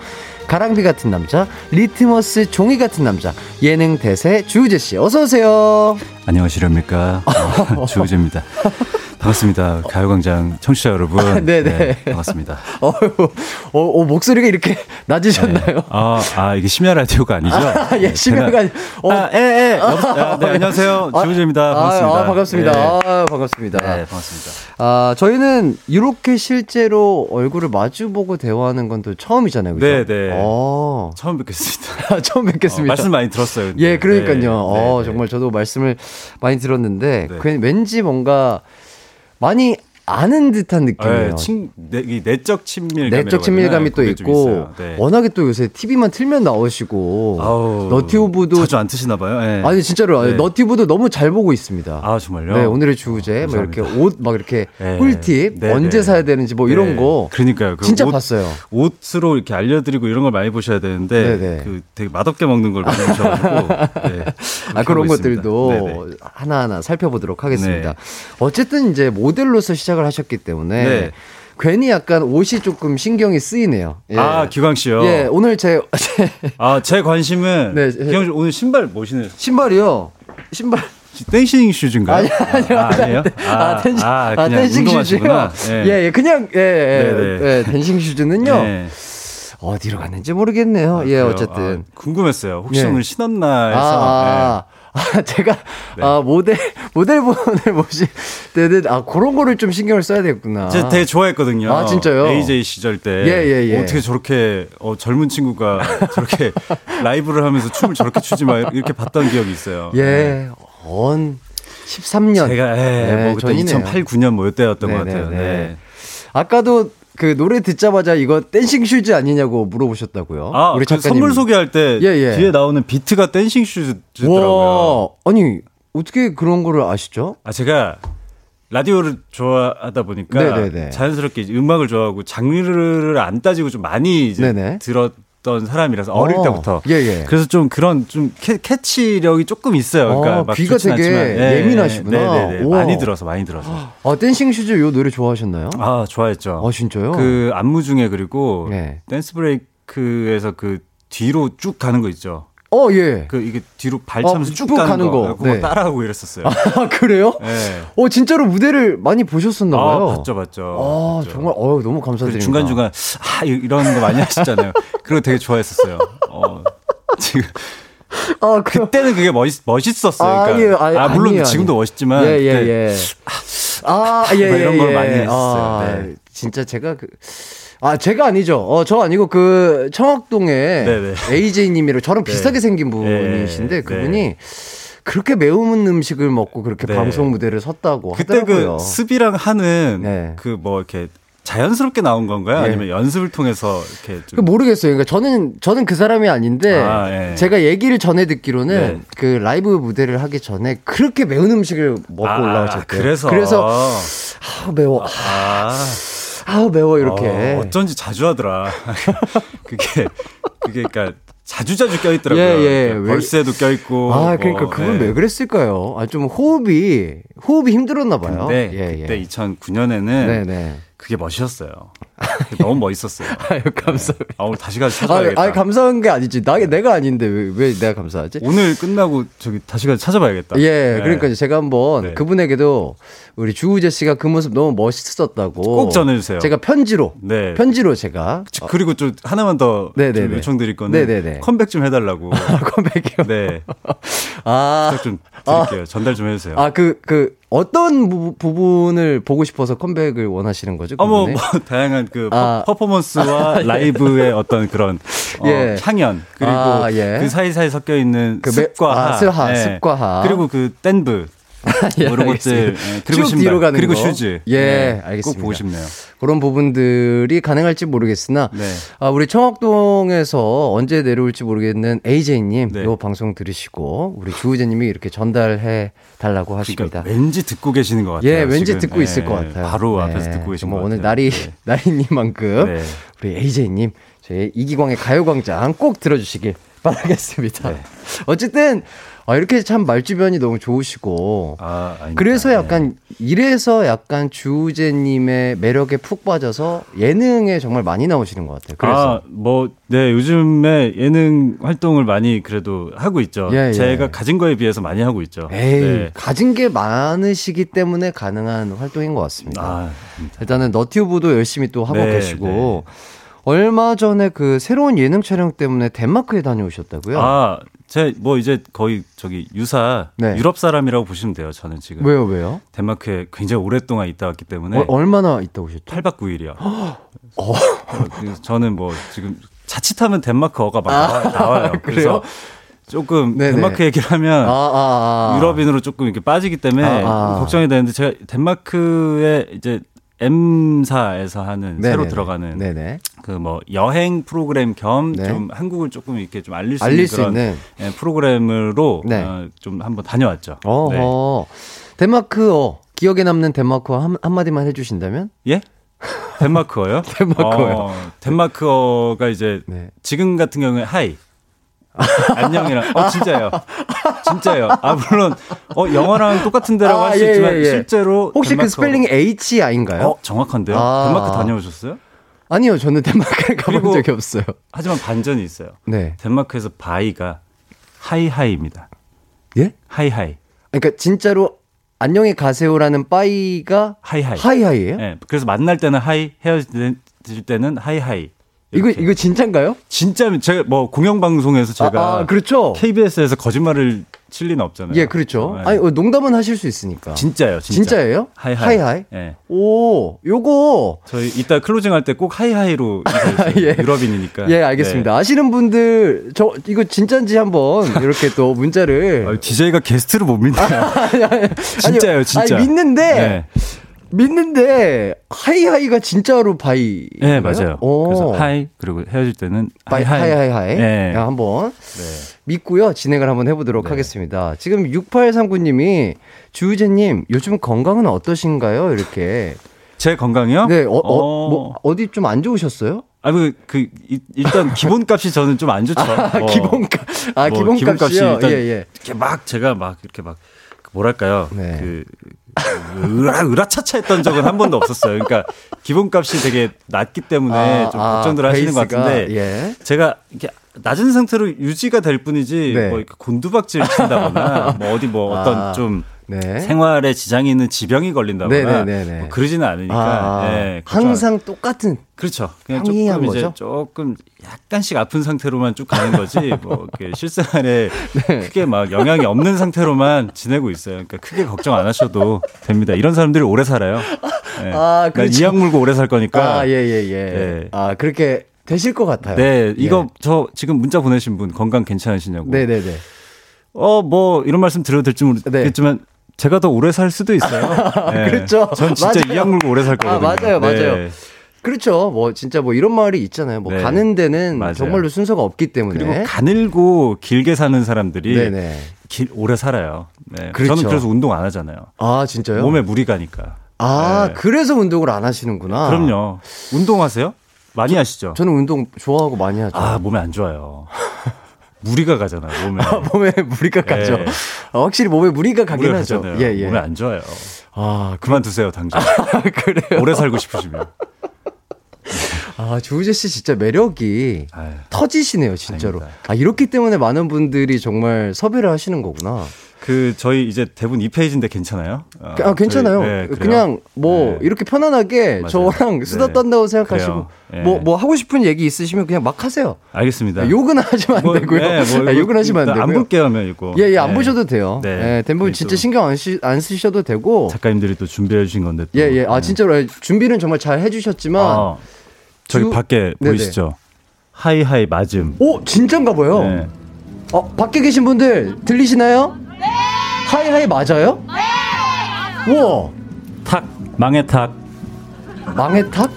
가랑비 같은 남자, 리트머스 종이 같은 남자, 예능 대세 주우재 씨, 어서 오세요.
안녕하시렵니까. 어, 주우재입니다. 반갑습니다. 가요광장 청취자 여러분.
아, 네네.
반갑습니다.
어휴, 어, 어, 목소리가 이렇게 낮으셨나요?
네. 아, 아, 이게 심야 라디오가 아니죠?
아, 예,
네,
심야가 아니- 어.
아, 예, 예. 아, 네, 안녕하세요.
아,
주우재입니다.
아,
반갑습니다.
아, 반갑습니다.
네.
아, 반갑습니다.
네, 반갑습니다.
아, 저희는 이렇게 실제로 얼굴을 마주보고 대화하는 건 또 처음이잖아요. 그죠?
네, 네.
어.
처음 뵙겠습니다.
처음 뵙겠습니다.
어, 말씀 많이 들었어요. 근데.
예, 그러니까요.
네,
어,
네,
정말 저도 말씀을 많이 들었는데,
네.
괜- 왠지 뭔가 많이 아는 듯한 느낌이에요.
네, 친, 내, 이 내적 친밀감.
내적 친밀감이 또 있고
네.
워낙에 또 요새 TV만 틀면 나오시고
아우,
너티브도
자주 안 트시나 봐요. 네.
아니 진짜로
네.
너티브도 너무 잘 보고 있습니다.
아 정말요?
네, 오늘의 주제 뭐 이렇게 옷 막 이렇게
네.
꿀팁
네,
언제
네.
사야 되는지 뭐 이런
네.
거
그러니까요. 그
진짜
옷,
봤어요.
옷으로 이렇게 알려드리고 이런 걸 많이 보셔야 되는데
네네.
그 되게 맛없게 먹는 걸 많이 보셔가지고 네,
아, 그런 것들도. 하나하나 살펴보도록 하겠습니다.
네.
어쨌든 이제 모델로서 시작 을 하셨기 때문에
네.
괜히 약간 옷이 조금 신경이 쓰이네요. 예.
아 기광 씨요.
예, 오늘 제, 제
아 제 관심은
네,
기광 씨 오늘 신발 뭐 신으?
신발이요. 신발
dancing shoes인가요?
아니, 아니요.
아, 아니에요?
아, dancing,
아,
아, dancing shoes요.
운동하시구나.
예, 예, 그냥 예, 예,
네네.
예, dancing shoes는요.
네.
어디로 갔는지 모르겠네요.
아,
예,
그래요?
어쨌든.
아, 궁금했어요. 혹시
예.
오늘 신었나 해서.
아, 제가,
네.
아, 모델, 모델분을 모실 때는, 아, 그런 거를 좀 신경을 써야 되겠구나.
제가 되게 좋아했거든요.
아, 진짜요?
AJ 시절 때.
예, 예, 예.
어떻게 저렇게 어, 젊은 친구가 저렇게 라이브를 하면서 춤을 저렇게 추지 마 이렇게 봤던 기억이 있어요.
예, 언 13년.
제가 예,
네,
뭐 그때
전이네요.
2008, 9년 뭐 이때였던
네,
것 같아요.
네,
네.
네. 아까도 그 노래 듣자마자 이거 Dancing Shoes 아니냐고 물어보셨다고요.
아,
우리
그
작가님.
선물 소개할 때
예, 예.
뒤에 나오는 비트가 Dancing Shoes더라고요.
와, 아니, 어떻게 그런 거를 아시죠?
아 제가 라디오를 좋아하다 보니까
네네네.
자연스럽게 이제 음악을 좋아하고 장르를 안 따지고 좀 많이 이제
네네.
들었 던 사람이라서 어릴
어,
때부터
예, 예.
그래서 좀 그런 좀 캐, 캐치력이 조금 있어요. 그러니까
아,
막
귀가 되게
예,
예민하시구나.
네네네.
우와.
많이 들어서 많이 들어서.
아, Dancing Shoes 요 노래 좋아하셨나요?
아 좋아했죠.
아, 진짜요?
그 안무 중에 그리고
네.
댄스 브레이크에서 그 뒤로 쭉 가는 거 있죠.
어, 예.
그 이게 뒤로 발차면서
어, 쭉쭉
가는, 거.
거.
그거
네.
따라하고 이랬었어요.
아, 그래요?
네.
어, 진짜로 무대를 많이 보셨었나
아,
봐요.
봤죠, 봤죠.
아,
봤죠.
정말, 어 너무
그리고
감사드립니다.
중간중간, 아, 이- 이런 거 많이 하시잖아요. 거 되게 좋아했었어요. 어, 지금.
아, 그,
그때는 그게 멋있, 멋있었어요.
아,
그러니까.
예, 아,
아, 물론
아니에요,
지금도. 멋있지만.
예, 예, 예. 아, 예,
뭐
예.
이런 걸
예.
많이 했었어요.
아,
네.
진짜 제가 그, 아, 제가 아니죠. 어, 저 아니고 그 청학동에
네네.
AJ님이랑 저랑
네.
비슷하게 생긴 분이신데
네.
그분이 그렇게 매운 음식을 먹고 그렇게
네.
방송 무대를 섰다고
그때
하더라고요.
그 습이랑 하는
네.
그뭐 이렇게 자연스럽게 나온 건가요?
예.
아니면 연습을 통해서 이렇게
그
좀.
모르겠어요. 그러니까 저는 저는 그 사람이 아닌데
아, 예.
제가 얘기를 전해 듣기로는
네.
그 라이브 무대를 하기 전에 그렇게 매운 음식을 먹고
아,
올라오셨대요.
그래서.
그래서 아 매워.
아.
아 매워 이렇게.
어, 어쩐지 자주 하더라. 그게 그게 그러니까 자주 자주 껴 있더라고요.
예, 예.
그러니까
왜-
벌새도 껴 있고.
아, 그러니까
뭐,
그분
예.
왜 그랬을까요? 아, 좀 호흡이, 호흡이 힘들었나 봐요.
근데
예,
그때
예.
2009년에는
네네.
그게 멋이었어요. 그게 너무 멋있었어요.
아유, 감사합니다.
아, 오늘 다시 가서
아,
찾아봐야겠다.
아, 감사한 게 아니지. 나, 내가 아닌데 왜, 왜 내가 감사하지?
오늘 끝나고 저기 다시 가서 찾아봐야겠다.
예,
네.
그러니까 제가 한번
네.
그분에게도 우리 주우재 씨가 그 모습 너무 멋있었다고.
꼭 전해주세요.
제가 편지로.
네.
편지로 제가.
저- 그리고 좀 하나만 더. 좀 요청드릴 거는
네네네.
컴백 좀 해달라고.
컴백이요.
네,
아,
좀 드릴게요. 전달 좀 해주세요.
아, 그, 그, 어떤 부, 부분을 보고 싶어서 컴백을 원하시는 거죠?
어, 뭐? 뭐, 다양한 그
아.
퍼, 포먼스와 라이브의 어떤 그런 어,
예.
향연 그리고
아, 예.
그 사이사이 섞여 있는
그 매-
습과
아,
하,
스하, 습과 하.
그리고 그 댄브
예,
뭐 이런 것들
알겠습니다.
예, 그리고
쭉
신발
뒤로 가는
그리고
거.
슈즈
예,
네,
알겠습니다.
꼭 보고 싶네요.
그런 부분들이 가능할지 모르겠으나
네.
아, 우리 청학동에서 언제 내려올지 모르겠는 AJ님
네.
요 방송 들으시고 우리 주우재님이 이렇게 전달해 달라고 하십니다.
그러니까 왠지 듣고 계시는 것 같아요.
예, 왠지
지금.
듣고 있을
예,
것 같아요.
바로
네,
앞에서 듣고 계신 것
정말
같아요.
오늘 날이
네.
날이니만큼
네.
우리 AJ님 저희 이기광의 가요광장 꼭 들어주시길 바라겠습니다.
네.
어쨌든 아, 이렇게 참 말주변이 너무 좋으시고
아, 아닙니다.
그래서
네.
약간 이래서 약간 주우재님의 매력에 푹 빠져서 예능에 정말 많이 나오시는 것 같아요. 그래서
아, 뭐, 네, 요즘에 예능 활동을 많이 그래도 하고 있죠.
예, 예.
제가 가진 거에 비해서 많이 하고 있죠.
에이
네.
가진 게 많으시기 때문에 가능한 활동인 것 같습니다.
아.
일단은 너튜브도 열심히 또 하고
네,
계시고 얼마 전에 그 새로운 예능 촬영 때문에 덴마크에 다녀오셨다고요?
아, 제 뭐 이제 거의 저기 유사
네.
유럽 사람이라고 보시면 돼요. 저는 지금
왜요, 왜요?
덴마크에 굉장히 오랫동안 있다 왔기 때문에
어, 얼마나 있다 오셨죠?
8박 9일이요.
어.
저는 뭐 지금 자칫하면 덴마크어가 막 나와- 나와요.
아, 그래요?
그래서 조금
네네.
덴마크 얘기를 하면
아, 아, 아.
유럽인으로 조금 이렇게 빠지기 때문에
아, 아.
걱정이 되는데 제가 덴마크에 이제 M사에서 하는 새로
네네네.
들어가는
네네.
그뭐 여행 프로그램 겸
네.
좀 한국을 조금 이렇게 좀 알릴 수
알릴
있는
수
그런
있는.
예, 프로그램으로
네.
어, 좀 한번 다녀왔죠.
어허.
네.
덴마크어 기억에 남는 덴마크어 한, 한마디만 해주신다면?
예? 덴마크어요?
덴마크어요.
어, 덴마크어가 이제
네.
지금 같은 경우에 하이. 안녕이랑 어 진짜요. 진짜요. 아 물론 어 영어랑 똑같은 데라고
아,
할수
예,
있지만
예, 예.
실제로
혹시 그
덴마크어로-
스펠링이 HI인가요?
어 정확한데요.
아.
덴마크 다녀오셨어요?
아니요, 저는 덴마크를 가본 적이 없어요.
하지만 반전이 있어요.
네.
덴마크에서 bye가 hej hej입니다.
예?
하이하이.
그러니까 진짜로 안녕히 가세요라는 빠이가
하이하이.
하이하이예요?
예. 그래서 만날 때는 하이, 헤어질 때는 하이하이.
이거. 이거 진짜인가요?
진짜 제가 뭐 공영 방송에서 제가
아, 아, 그렇죠.
KBS에서 거짓말을 칠 리는 없잖아요.
예, 그렇죠.
네.
아니 어, 농담은 하실 수 있으니까.
진짜요, 진짜.
진짜예요?
하이하이.
하이하이?
예.
오, 요거
저희 이따 클로징 할 때 꼭 하이하이로.
예.
유럽인이니까.
예, 알겠습니다. 아시는 분들 저 이거 진짜인지 한번 이렇게 또 문자를
네. DJ가 게스트를 못 믿네요. 진짜요, 진짜.
아니, 믿는데
네.
믿는데 hej hej가 진짜로 bye.
네, 맞아요.
오.
그래서 하이 그리고 헤어질 때는 bye
hej hej. hej hej.
네.
야, 한번
네.
믿고요. 진행을 한번 해보도록 하겠습니다. 지금 6839님이 주우재님 요즘 건강은 어떠신가요? 이렇게.
제 건강이요?
네, 어, 어, 뭐, 어디 좀 안 좋으셨어요?
아, 그, 그, 이- 일단 기본값이 저는 좀 안 좋죠.
아,
뭐,
기본값. 아,
뭐
기본값이요?
기본값이 일단
예, 예.
이렇게 막 제가 막 이렇게 막그 뭐랄까요?
네.
그 으라 으라차차 했던 적은 한 번도 없었어요. 그러니까 기본값이 되게 낮기 때문에 좀 걱정들 하시는 것
베이스가,
같은데
예.
제가 이렇게 낮은 상태로 유지가 될 뿐이지
네.
뭐 이렇게 곤두박질 친다거나 뭐 어디 뭐 어떤
아,
좀
네.
생활에 지장이 있는 지병이 걸린다거나
네네네네.
뭐 그러지는 않으니까
아,
안-
항상 똑같은
그렇죠. 그냥 조금 이제
거죠?
조금 약간씩 아픈 상태로만 쭉 가는 거지 뭐 이렇게 실생활에
네.
크게 막 영향이 없는 상태로만 지내고 있어요. 그러니까 크게 걱정 안 하셔도 됩니다. 이런 사람들이 오래 살아요. 네.
아,
난
그렇죠.
이악 물고 오래 살 거니까.
아, 예, 예, 예.
네.
아, 그렇게 되실 것 같아요.
네, 이거
예.
저 지금 문자 보내신 분 건강 괜찮으시냐고.
네 네 네.
어, 뭐 이런 말씀 드려도 될지 모르겠지만 제가 더 오래 살 수도 있어요. 네.
그렇죠.
전 진짜
맞아요.
이악 물고 오래 살
아,
거거든요.
맞아요, 맞아요.
네.
그렇죠. 뭐, 진짜 뭐 이런 말이 있잖아요. 뭐,
네.
가는 데는
맞아요.
정말로 순서가 없기 때문에.
그리고 가늘고 길게 사는 사람들이
네네.
길, 오래 살아요. 네.
그렇죠.
저는 그래서 운동 안 하잖아요.
아, 진짜요?
몸에 무리 가니까.
아,
네.
그래서 운동을 안 하시는구나.
그럼요. 운동하세요? 많이 하시죠?
저는 운동 좋아하고 많이 하죠.
아, 몸에 안 좋아요. 무리가 가잖아요, 몸에.
몸에 무리가 가죠.
네.
아, 확실히 몸에 무리가 가긴 하죠. 예, 예.
몸에 안 좋아요.
아,
그만두세요, 당장.
그래요?
오래 살고 싶으시면.
아, 조우재 씨 진짜 매력이
아유.
터지시네요, 진짜로.
아닙니다.
아, 이렇기 때문에 많은 분들이 정말 섭외를 하시는 거구나.
그, 저희 이제 대본 2페이지인데 괜찮아요? 어,
아, 괜찮아요.
저희- 네?
그냥 뭐
네.
이렇게 편안하게
맞아요.
저랑 수다
네.
떤다고 생각하시고
그래요.
뭐
네.
뭐 하고 싶은 얘기 있으시면 그냥 막 하세요.
알겠습니다.
아, 욕은 하시면 안
뭐,
되고요.
네, 뭐
아, 욕은 하시면 안 되고요.
안 볼게요, 하면 이거.
예, 예, 안
네.
보셔도 돼요.
네.
예,
우리
진짜
또
신경 안, 쓰, 안 쓰셔도 되고.
작가님들이 또 준비해 주신 건데. 또.
예, 예. 아,
네.
진짜로 예, 준비는 정말 잘 해주셨지만.
아, 저기
주-
밖에
네네.
보이시죠? 하이하이 맞음.
오, 진짠가 봐요.
네.
어, 밖에 계신 분들 들리시나요? 네. 하이하이 맞아요? 네. 우와,
탁 망해 탁.
망해 탁?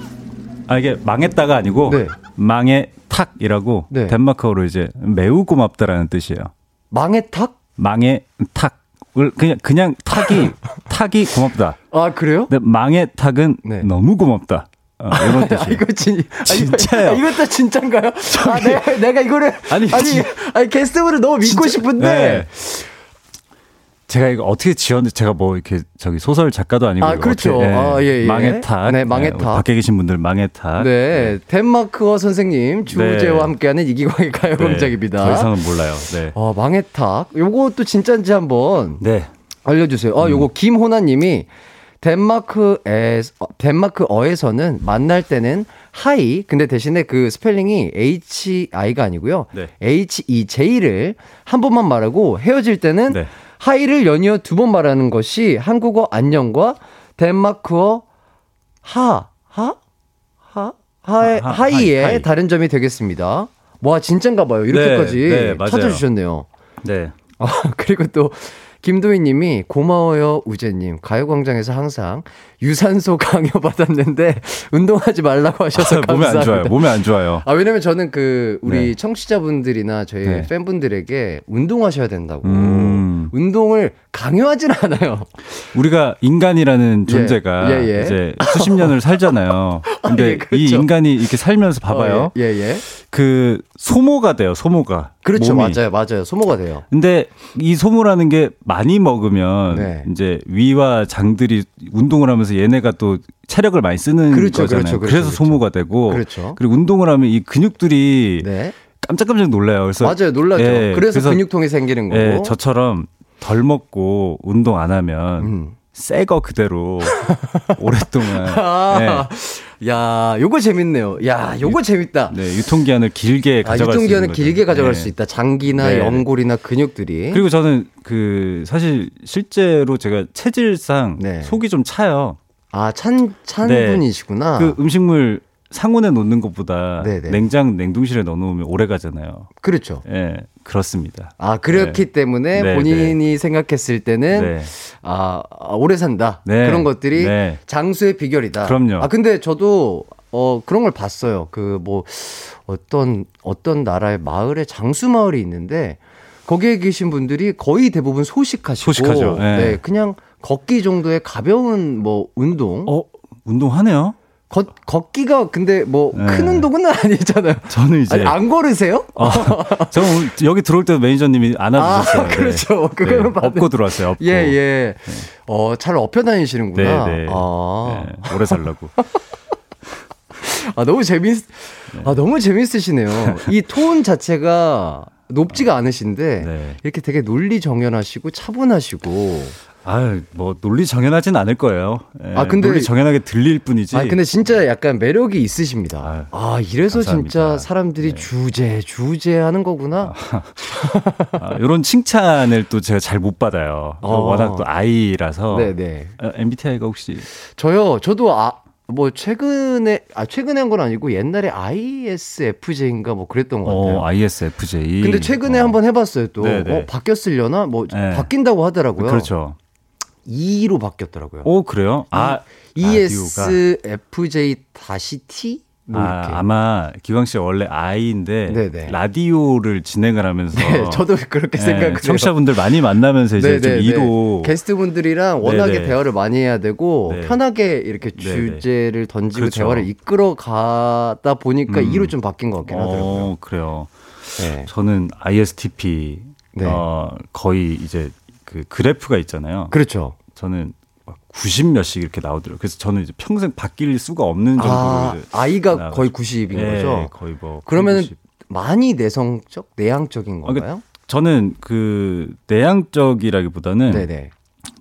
아 이게 망했다가 아니고
네.
망해 탁이라고
네.
덴마크어로 이제 매우 고맙다라는 뜻이에요.
망해 탁?
망해 탁을 그냥 그냥 탁이 탁이 고맙다.
아, 그래요?
근데 망해 탁은
네.
너무 고맙다. 어, 이런
아,
뜻이에요.
이거 진,
진짜요?
아, 이거, 또 진짠가요? 아, 내가, 내가 이거를. 아니,
아니,
아니,
진-
아니 게스트분을 너무 믿고 싶은데.
네. 제가 이거 어떻게 지었는지 제가 뭐 이렇게 저기 소설 작가도 아니고
아, 그렇죠.
어떻게,
아, 예, 예.
망해 탁.
네, 망해
우리
탁.
밖에 계신 분들 망해 탁.
네, 덴마크어 선생님 주제와
네.
함께하는 이기광의
네,
가요광장입니다.
더 이상은 몰라요. 네.
어, 망해탁. 요것도 진짜인지 한번
네.
알려주세요.
음.
어, 요거 김호나님이 덴마크에 어, 덴마크어에서는 만날 때는 하이 근데 대신에 그 스펠링이 H I가 아니고요.
네.
H E J를 한 번만 말하고 헤어질 때는
네.
hej를 연이어 두 번 말하는 것이 한국어 안녕과 덴마크어 하, 하, 하, 하의,
하- 하-
하이의
하이.
다른 점이 되겠습니다. 와, 진짠가 봐요. 이렇게까지
네, 네.
찾아주셨네요.
네.
아, 그리고 또 김도희 님이 고마워요, 우재님. 가요광장에서 항상 유산소 강요 받았는데 운동하지 말라고 하셔서
아, 몸에
감사합니다.
안 좋아요. 몸에 안 좋아요.
아, 왜냐면 저는 그 우리
네.
청취자분들이나 저희
네.
팬분들에게 운동하셔야 된다고.
음.
운동을 강요하진 않아요.
우리가 인간이라는 존재가
예, 예.
이제 수십 년을 살잖아요. 근데
예, 그렇죠.
이 인간이 이렇게 살면서 봐봐요.
어, 예, 예, 예.
그 소모가 돼요. 소모가.
그렇죠.
몸이.
맞아요. 맞아요. 소모가 돼요.
근데 이 소모라는 게 많이 먹으면
네.
이제 위와 장들이 운동을 하면서 얘네가 또 체력을 많이 쓰는
그렇죠,
거잖아요.
그렇죠, 그렇죠,
래서
그렇죠.
소모가 되고
그렇죠.
그리고 운동을 하면 이 근육들이
네.
깜짝깜짝 놀라요. 그래서
맞아요. 놀라죠.
예,
그래서, 근육통이 생기는 거고.
예, 저처럼 덜 먹고 운동 안 하면
음.
새거 그대로 오랫동안
아, 야, 요거 재밌네요. 야, 요거 재밌다.
네, 유통기한을 길게
아,
가져갈 수 있는
유통기한을. 길게 가져갈
네.
수 있다. 장기나
네.
연골이나 근육들이.
그리고 저는 그 사실 실제로 제가 체질상
네.
속이 좀 차요.
아, 찬, 찬
네.
분이시구나.
그 음식물 상온에 놓는 것보다
네네.
냉장 냉동실에 넣어놓으면 오래 가잖아요.
그렇죠.
예, 그렇습니다.
아, 그렇기 때문에
네,
본인이 생각했을 때는
네.
아, 아, 오래 산다.
네.
그런 것들이
네.
장수의 비결이다.
그럼요.
아, 근데 저도 어, 그런 걸 봤어요. 그 뭐 어떤 어떤 나라의 마을에 장수 마을이 있는데 거기에 계신 분들이 거의 대부분 소식하시고
소식하죠. 네.
네, 그냥 걷기 정도의 가벼운 뭐 운동.
어, 운동하네요.
걷, 걷기가 근데 뭐큰
네.
운동은 아니잖아요.
저는 이제
아니, 안 걸으세요?
어, 저는 오늘 여기 들어올 때 매니저님이 안아주셨어요.
아, 그렇죠. 그거는 맞네.
업고 들어왔어요. 업고.
예, 예. 어, 잘 업혀 다니시는구나.
네, 네.
아.
네, 오래 살라고.
아, 너무 재밌, 아, 너무 재밌으시네요. 이 톤 자체가 높지가 않으신데,
네.
이렇게 되게 논리 정연하시고 차분하시고.
아, 뭐 논리 정연하진 않을 거예요. 예,
아, 근데-
논리 정연하게 들릴 뿐이지.
아, 근데 진짜 약간 매력이 있으십니다.
아유,
아, 이래서
감사합니다.
진짜 사람들이
네.
주제, 주제 하는 거구나.
아, 이런 칭찬을 또 제가 잘 못 받아요.
어.
워낙 또 아이라서.
네네.
아, MBTI가 혹시
저요, 저도 아, 뭐 최근에, 아, 최근에 한 건 아니고 옛날에 ISFJ인가 뭐 그랬던 것 같아요.
어, ISFJ.
근데 최근에
어.
한번 해봤어요 또.
네네.
어, 바뀌었으려나? 뭐
네.
바뀐다고 하더라고요.
그렇죠.
2로 바뀌었더라고요.
오, 그래요? 아,
E
라디오가.
ESFJ 다시 T? 뭐.
아, 아마 기광 씨 원래 I인데
네네.
라디오를 진행을 하면서
네, 저도 그렇게
네,
생각해요.
청취자분들 많이 만나면서 이제 좀
네네네.
이로
게스트분들이랑 워낙에
네네.
대화를 많이 해야 되고
네.
편하게 이렇게
네네.
주제를 던지고
그렇죠.
대화를 이끌어 가다 보니까
음.
2로 좀 바뀐 것 같긴 하더라고요.
어, 그래요.
네.
저는 ISTP
네.
어, 거의 이제 그 그래프가 있잖아요.
그렇죠.
저는 막 90 몇씩 이렇게 나오더라고요. 그래서 저는 이제 평생 바뀔 수가 없는 정도로
아, 아이가
나와가지고.
거의 90인
예,
거죠.
거의 뭐
그러면은
90.
많이 내성적, 내향적인
아, 그
건가요?
저는 그 내향적이라기보다는
네네.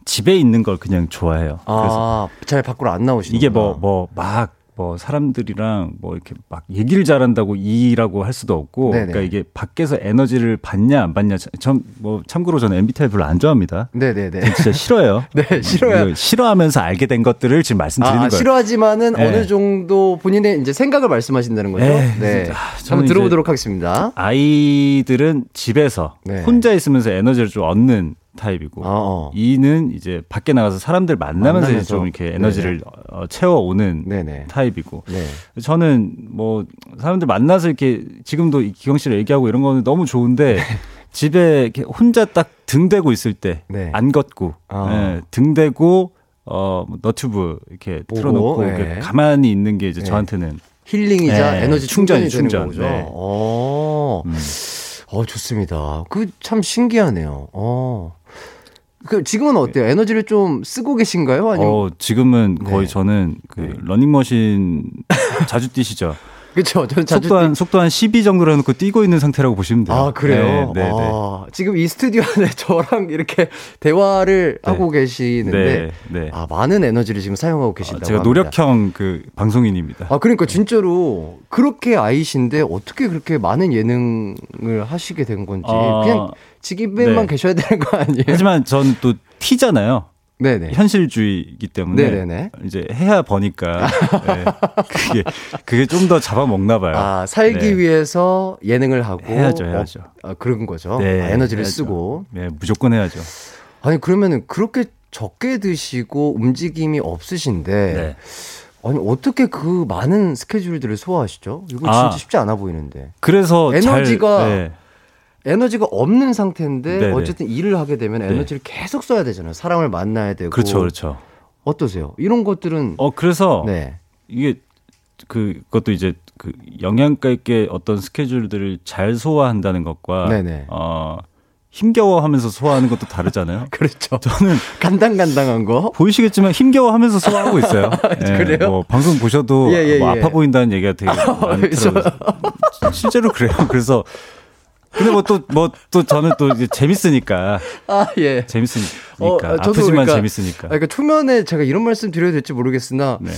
집에 있는 걸 그냥 좋아해요. 그래서
아, 잘 밖으로 안 나오시는
이게 뭐 뭐 막 뭐 사람들이랑 뭐 이렇게 막 얘기를 잘한다고 이라고 할 수도 없고
네네.
그러니까 이게 밖에서 에너지를 받냐 안 받냐 전뭐 참고로 저는 MBTI 별로 안 좋아합니다.
네네네.
진짜 싫어요.
네, 싫어요.
싫어하면서 알게 된 것들을 지금 말씀드리는
아,
거예요.
싫어하지만은
네.
어느 정도 본인의 이제 생각을 말씀하신다는 거죠?
네.
네.
아, 저는
한번 들어보도록 하겠습니다.
아이들은 집에서
네.
혼자 있으면서 에너지를 좀 얻는 타입이고
어, 어.
이는 이제 밖에 나가서 사람들 만나면서,
만나면서.
이제 좀 이렇게 에너지를 어, 채워오는
네네.
타입이고
네.
저는 뭐 사람들 만나서 이렇게 지금도 이 기광 씨랑 얘기하고 이런 거는 너무 좋은데 집에 이렇게 혼자 딱 등대고 있을 때안
네.
걷고
아.
예, 등대고 어 너튜브 이렇게
보고,
틀어놓고
네.
이렇게 가만히 있는 게 이제
네.
저한테는
힐링이자
네,
에너지
충전이,
충전이 되는
충전.
거죠.
네.
어.
음.
어, 좋습니다. 그 참 신기하네요. 어. 그 지금은 어때요? 에너지를 좀 쓰고 계신가요? 아니면
어 지금은 거의
네.
저는 그
네.
러닝머신 자주 뛰시죠.
그렇죠. 저는 자주
속도 한 속도 한 12 정도로 해놓고 뛰고 있는 상태라고 보시면 돼요.
아, 그래요?
네, 네, 네.
아, 지금 이 스튜디오 안에 저랑 이렇게 대화를
네.
하고 계시는데,
네, 네.
아, 많은 에너지를 지금 사용하고
아,
계신다고
제가
합니다.
노력형 그 방송인입니다.
아, 그러니까 진짜로 그렇게 아이신데 어떻게 그렇게 많은 예능을 하시게 된 건지.
아,
그냥
네.
계셔야 되는 거 아니에요?
하지만 저는 또 T잖아요.
네네.
현실주의이기 때문에
네네네.
이제 해야 버니까 네. 그게 그게 좀 더 잡아먹나 봐요.
아, 살기
네.
위해서 예능을 하고.
해야죠, 해야죠.
어, 아, 그런 거죠.
네,
아, 에너지를
해야죠.
쓰고.
네, 무조건 해야죠.
아니 그러면은 그렇게 적게 드시고 움직임이 없으신데
네.
아니 어떻게 그 많은 스케줄들을 소화하시죠? 이거
아.
진짜 쉽지 않아 보이는데
그래서
에너지가
잘, 네.
에너지가 없는 상태인데
네네.
어쨌든 일을 하게 되면
네.
에너지를 계속 써야 되잖아요. 사람을 만나야 되고
그렇죠, 그렇죠.
어떠세요? 이런 것들은
어 그래서
네.
이게 그 그것도 이제 그 영양가 있게 어떤 스케줄들을 잘 소화한다는 것과
네네.
어 힘겨워하면서 소화하는 것도 다르잖아요.
그렇죠.
저는
간당간당한 거.
보이시겠지만 힘겨워하면서 소화하고 있어요. 예,
그래요?
뭐 방송 보셔도
예, 예,
뭐
예.
아파 보인다는 얘기가 되게 많이 들어요. 실제로 그래요. 그래서 근데 뭐또 뭐 또 저는 또 이제 재밌으니까
아 예.
재밌으니까
어, 저도
아프지만
그러니까-
재밌으니까.
아, 그러니까 초면에 제가 이런 말씀 드려야 될지 모르겠으나
네.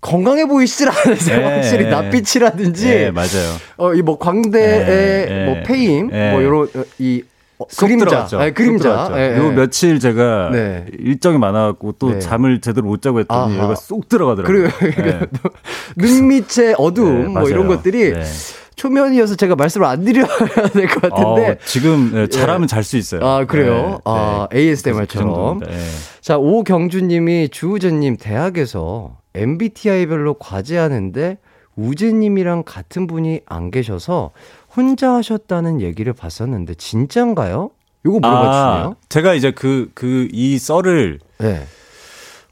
건강해 보이시질 않으세요.
네,
확실히
네.
낯빛이라든지
네, 맞아요.
어, 이 뭐 광대의
네,
뭐
네.
페임,
네.
뭐 요런 어, 이 어,
쏙
그림자. 아,
쏙
그림자.
들어갔죠.
예,
요
예.
며칠 제가
네.
일정이 많아갖고 또
네.
잠을 제대로 못 자고 했더니
아하.
여기가 쏙 들어가더라고요.
그리고
네.
눈 밑의 어두움,
네,
뭐 이런. 것들이
네.
초면이어서 제가 말씀을 안 드려야 될 것 같은데.
어, 지금 네, 잘하면 잘수 있어요.
아, 그래요?
네,
아,
네.
ASMR처럼.
그. 예.
자, 오경주님이 주우재님 대학에서 MBTI별로 과제하는데 우재님이랑 같은 분이 안 계셔서 혼자 하셨다는 얘기를 봤었는데 진짠가요? 요거 물어봐 주시네요.
아, 제가 이제 그, 그, 이 썰을,
네.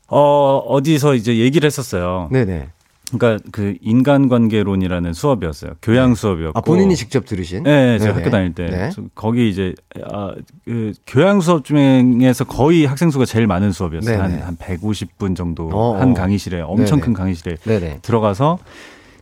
어, 어디서 이제 얘기를 했었어요.
네네.
그러니까 그 인간관계론이라는 수업이었어요. 교양 수업이었고.
아, 본인이 직접 들으신?
네, 제가
네네.
학교 다닐 때.
네.
거기 이제, 아, 그 교양 수업 중에서 거의 학생 수가 제일 많은 수업이었어요. 한,
네네.
한 150분 정도
어,
한
어.
강의실에, 엄청
네네.
큰 강의실에. 들어가서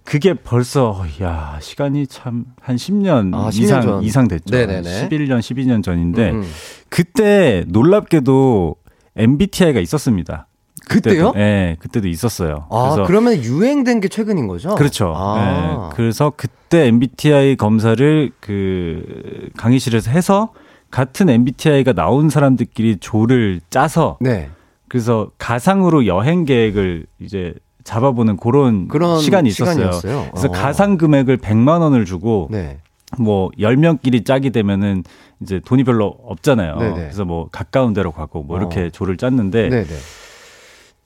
그게 벌써 야 시간이 참 한 10년
아, 10년
이상
전.
이상 됐죠.
네네네.
11년 12년 전인데
음, 음.
그때 놀랍게도 MBTI가 있었습니다.
그때요?
네, 그때도 있었어요.
아,
그래서
그러면 유행된 게 최근인 거죠?
그렇죠.
아.
네, 그래서 그때 MBTI 검사를 그 강의실에서 해서 같은 MBTI가 나온 사람들끼리 조를 짜서
네.
그래서 가상으로 여행 계획을 이제 잡아보는 그런,
그런
시간이 있었어요.
시간이었어요.
그래서
어.
가상 금액을 100만 원을 주고
네.
뭐 10명끼리 짜게 되면은 이제 돈이 별로 없잖아요.
네네.
그래서 뭐 가까운 데로 가고 뭐 이렇게
어.
조를 짰는데
네네.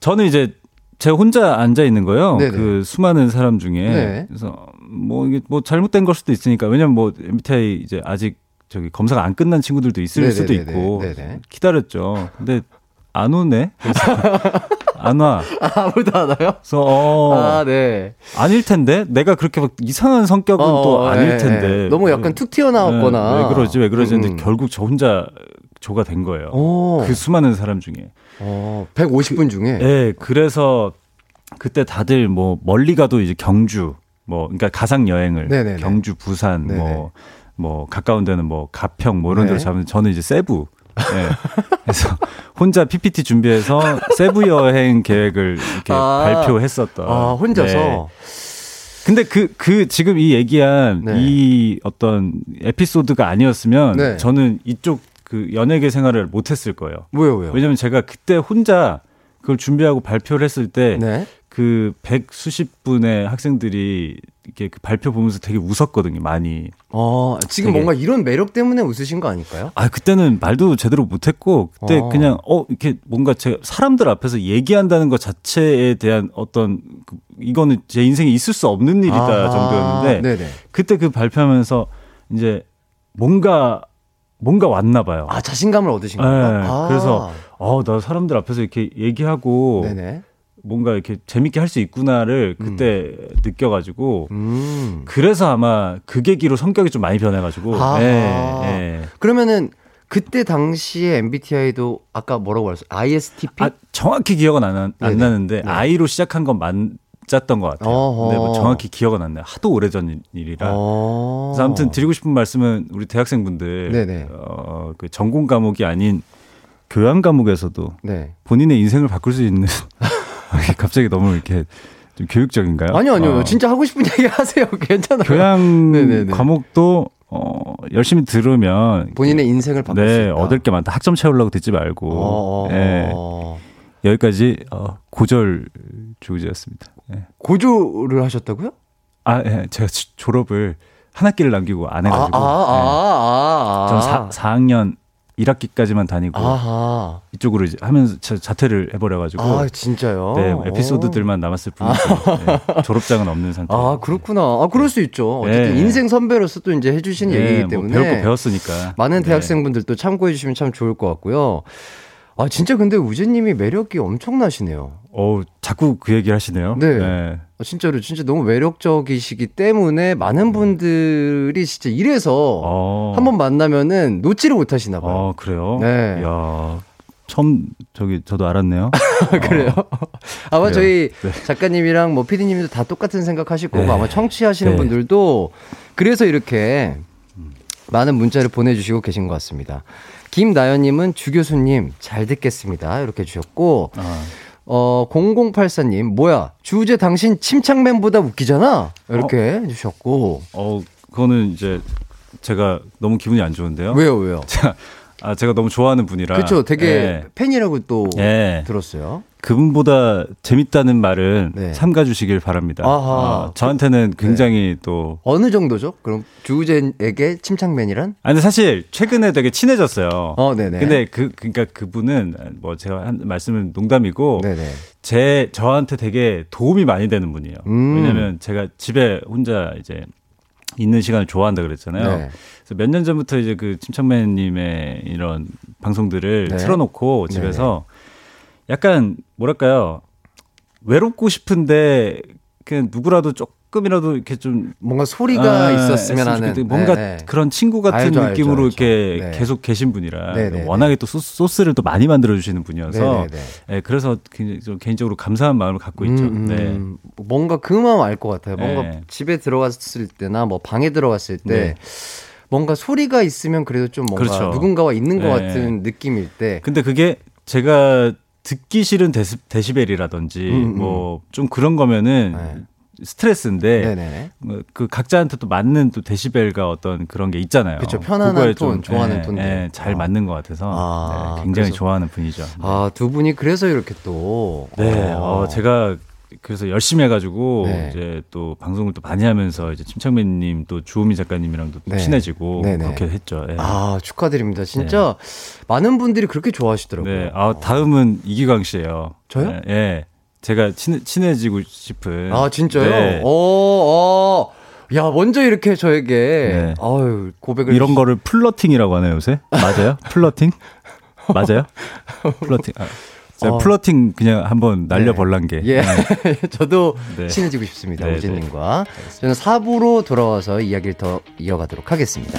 저는 이제 제가 혼자 앉아 있는 거예요.
네네.
그 수많은 사람 중에.
네.
그래서 뭐 이게 뭐 잘못된 걸 수도 있으니까 왜냐면 뭐 MBTI 이제 아직 저기 검사가 안 끝난 친구들도 있을
네네네네.
수도 있고
네네.
기다렸죠. 근데 안 오네. 그래서 안 와.
아무도 안 와요?
그래서 어
아, 네.
아닐 텐데 내가 그렇게 막 이상한 성격은
어,
또 아닐
예,
텐데
예. 너무 약간 툭 튀어나왔거나.
네, 왜 그러지 왜 그러지
음, 어. 음.
결국 저 혼자 조가 된 거예요.
오.
그 수많은 사람 중에.
어, 150분 중에.
네, 그래서 그때 다들 뭐 멀리 가도 이제 경주 뭐 그러니까 가상 여행을
네네네.
경주 부산
네네.
뭐뭐 가까운 데는 뭐 가평 뭐 이런
네.
데로 잡으면 저는 이제 세부 네. 그래서 혼자 PPT 준비해서 세부 여행 계획을 이렇게
아.
발표했었던.
아, 혼자서.
네. 근데 그, 그, 지금 이 얘기한
네.
이 어떤 에피소드가 아니었으면
네.
저는 이쪽 그 연예계 생활을 못했을 거예요.
왜요, 왜요?
왜냐면 제가 그때 혼자 그걸 준비하고 발표를 했을 때
네.
그 백 수십 분의 학생들이 이렇게 그 발표 보면서 되게 웃었거든요, 많이.
어, 지금
되게-
뭔가 이런 매력 때문에 웃으신 거 아닐까요?
아, 그때는 말도 제대로 못했고, 그때
어.
그냥, 어, 이렇게 뭔가 제가 사람들 앞에서 얘기한다는 것 자체에 대한 어떤, 그, 이거는 제 인생에 있을 수 없는 일이다
아하.
정도였는데,
네네.
그때 그 발표하면서 이제 뭔가, 뭔가 왔나 봐요.
아, 자신감을 얻으신
네,
거예요? 아.
그래서, 어, 나 사람들 앞에서 이렇게 얘기하고,
네네.
뭔가 이렇게 재밌게 할 수 있구나를 그때 느껴가지고,
음.
그래서 아마 그 계기로 성격이 좀 많이 변해가지고,
아하.
예, 예.
그러면은 그때 당시에 MBTI도 아까 뭐라고 하셨어요? ISTP?
아, 정확히 기억은 안, 나- 안
네네.
나는데
네.
아이로 시작한 건 맞 았던 것 같아요.
어허.
근데 뭐 정확히 기억은 안 나요. 하도 오래전 일- 일이라.
어.
그래서 아무튼 드리고 싶은 말씀은 우리 대학생분들
네네.
어, 그 전공 과목이 아닌 교양 과목에서도
네.
본인의 인생을 바꿀 수 있는 갑자기 너무 이렇게 좀 교육적인가요?
아니요, 아니요.
어,
진짜 하고 싶은 얘기 하세요. 괜찮아요.
교양
네네네.
과목도 어, 열심히 들으면
본인의 인생을 바꿀 수
네,
있다.
얻을 게 많다. 학점 채우려고 듣지 말고. 예.
어.
여기까지 어, 고절 주제였습니다. 예.
고조를 하셨다고요?
아, 예. 제가 지- 졸업을 한 학기를 남기고 안
아,
해가지고.
아, 아,
예.
아, 아.
전 4, 4학년 1학기까지만 다니고
아하.
이쪽으로 이제 하면서 자, 자퇴를 해버려가지고
아, 진짜요?
네, 에피소드들만 남았을 뿐이지 네, 졸업장은 없는 상태.
아, 그렇구나. 아, 그럴 수 있죠. 어쨌든
네.
인생 선배로서 또 이제 해주신 얘기이기
뭐
때문에.
배울 거 배웠으니까.
많은
네.
대학생분들도 참고해 주시면 참 좋을 것 같고요. 아, 진짜 근데 우재님이 매력이 엄청나시네요.
어 자꾸 그 얘기를 하시네요.
네. 아, 진짜로, 진짜 너무 매력적이시기 때문에 많은 분들이 진짜 이래서
어.
한번 만나면은 놓지를 못하시나 봐요.
어 그래요?
네.
야 처음 저기 저도 알았네요.
그래요? 아마
그래요.
저희
네.
작가님이랑 뭐 피디님도 다 똑같은 생각하실 거고
네.
아마 청취하시는
네.
분들도 그래서 이렇게 많은 문자를 보내주시고 계신 것 같습니다. 김나연님은 주 교수님 잘 듣겠습니다. 이렇게 주셨고
아,
어 0084님 뭐야 주제 당신 침착맨보다 웃기잖아 이렇게 해주셨고
어 그거는 이제 제가 너무 기분이 안 좋은데요.
왜요 왜요?
아 제가 너무 좋아하는 분이라.
그렇죠 되게
예.
팬이라고 또
예.
들었어요.
그분보다 재밌다는 말은
네.
삼가 주시길 바랍니다.
아하.
어, 저한테는 굉장히 또
어느 정도죠? 그럼 주우재에게 침착맨이란?
아니 사실 최근에 되게 친해졌어요.
어, 네네.
근데 그 그러니까 그분은 뭐 제가 한 말씀은 농담이고
네네.
제 저한테 되게 도움이 많이 되는 분이에요.
음.
왜냐면 제가 집에 혼자 이제 있는 시간을 좋아한다 그랬잖아요.
네.
그래서 몇 년 전부터 이제 그 침착맨님의 이런 방송들을
네.
틀어놓고 집에서 약간 뭐랄까요 외롭고 싶은데 그냥 누구라도 조금 이라도 이렇게 좀
뭔가 소리가
아,
있었으면 하는.
뭔가
네, 네.
그런 친구 같은
알죠, 알죠,
느낌으로
알죠.
이렇게
네.
계속 계신 분이라
네, 네,
워낙에 또 소스, 를또 많이 만들어 주시는 분이어서
네, 네, 네.
예, 그래서 굉장히 좀 개인적으로 감사한 마음을 갖고 있죠.
음,
네.
음, 뭔가 그 마음 알 것 같아요. 뭔가
네.
집에 들어갔을 때나 뭐 방에 들어갔을 때
네.
뭔가 소리가 있으면 그래도 좀 뭔가
그렇죠.
누군가와 있는 것
네.
같은 느낌일 때
근데 그게 제가 듣기 싫은 데시, 데시벨이라든지
음, 음.
뭐좀 그런 거면은
네.
스트레스인데
네네.
뭐그 각자한테 또 맞는 또 데시벨과 어떤 그런 게 있잖아요.
그쵸, 편안한 톤, 좋아하는
예,
톤들.
예, 잘
아.
맞는 것 같아서
아,
네, 굉장히
그래서-
좋아하는 분이죠.
아, 두 분이 그래서 이렇게 또
네,
어,
어, 제가 그래서 열심히 해가지고
네.
이제 또 방송을 또 많이 하면서 이제 침착맨님 또 주호민 작가님이랑도 또
네.
친해지고
네네.
그렇게 했죠. 예.
아, 축하드립니다. 진짜 많은 분들이 그렇게 좋아하시더라고요.
네, 아 다음은 이기광 씨예요.
저요?
예, 예. 제가 친, 친해 지고 싶은.
아, 진짜요?
네.
어, 어. 야, 먼저 이렇게 저에게
네.
아유, 고백을
이런 거를 플러팅이라고 하나요 요새? 맞아요? 플러팅? 맞아요? 플러팅. 아,
어.
플러팅 그냥 한번 날려볼란 게.
예. 저도
네.
친해지고 싶습니다.
네,
우진님과. 저는 4부로 돌아와서 이야기를 더 이어가도록 하겠습니다.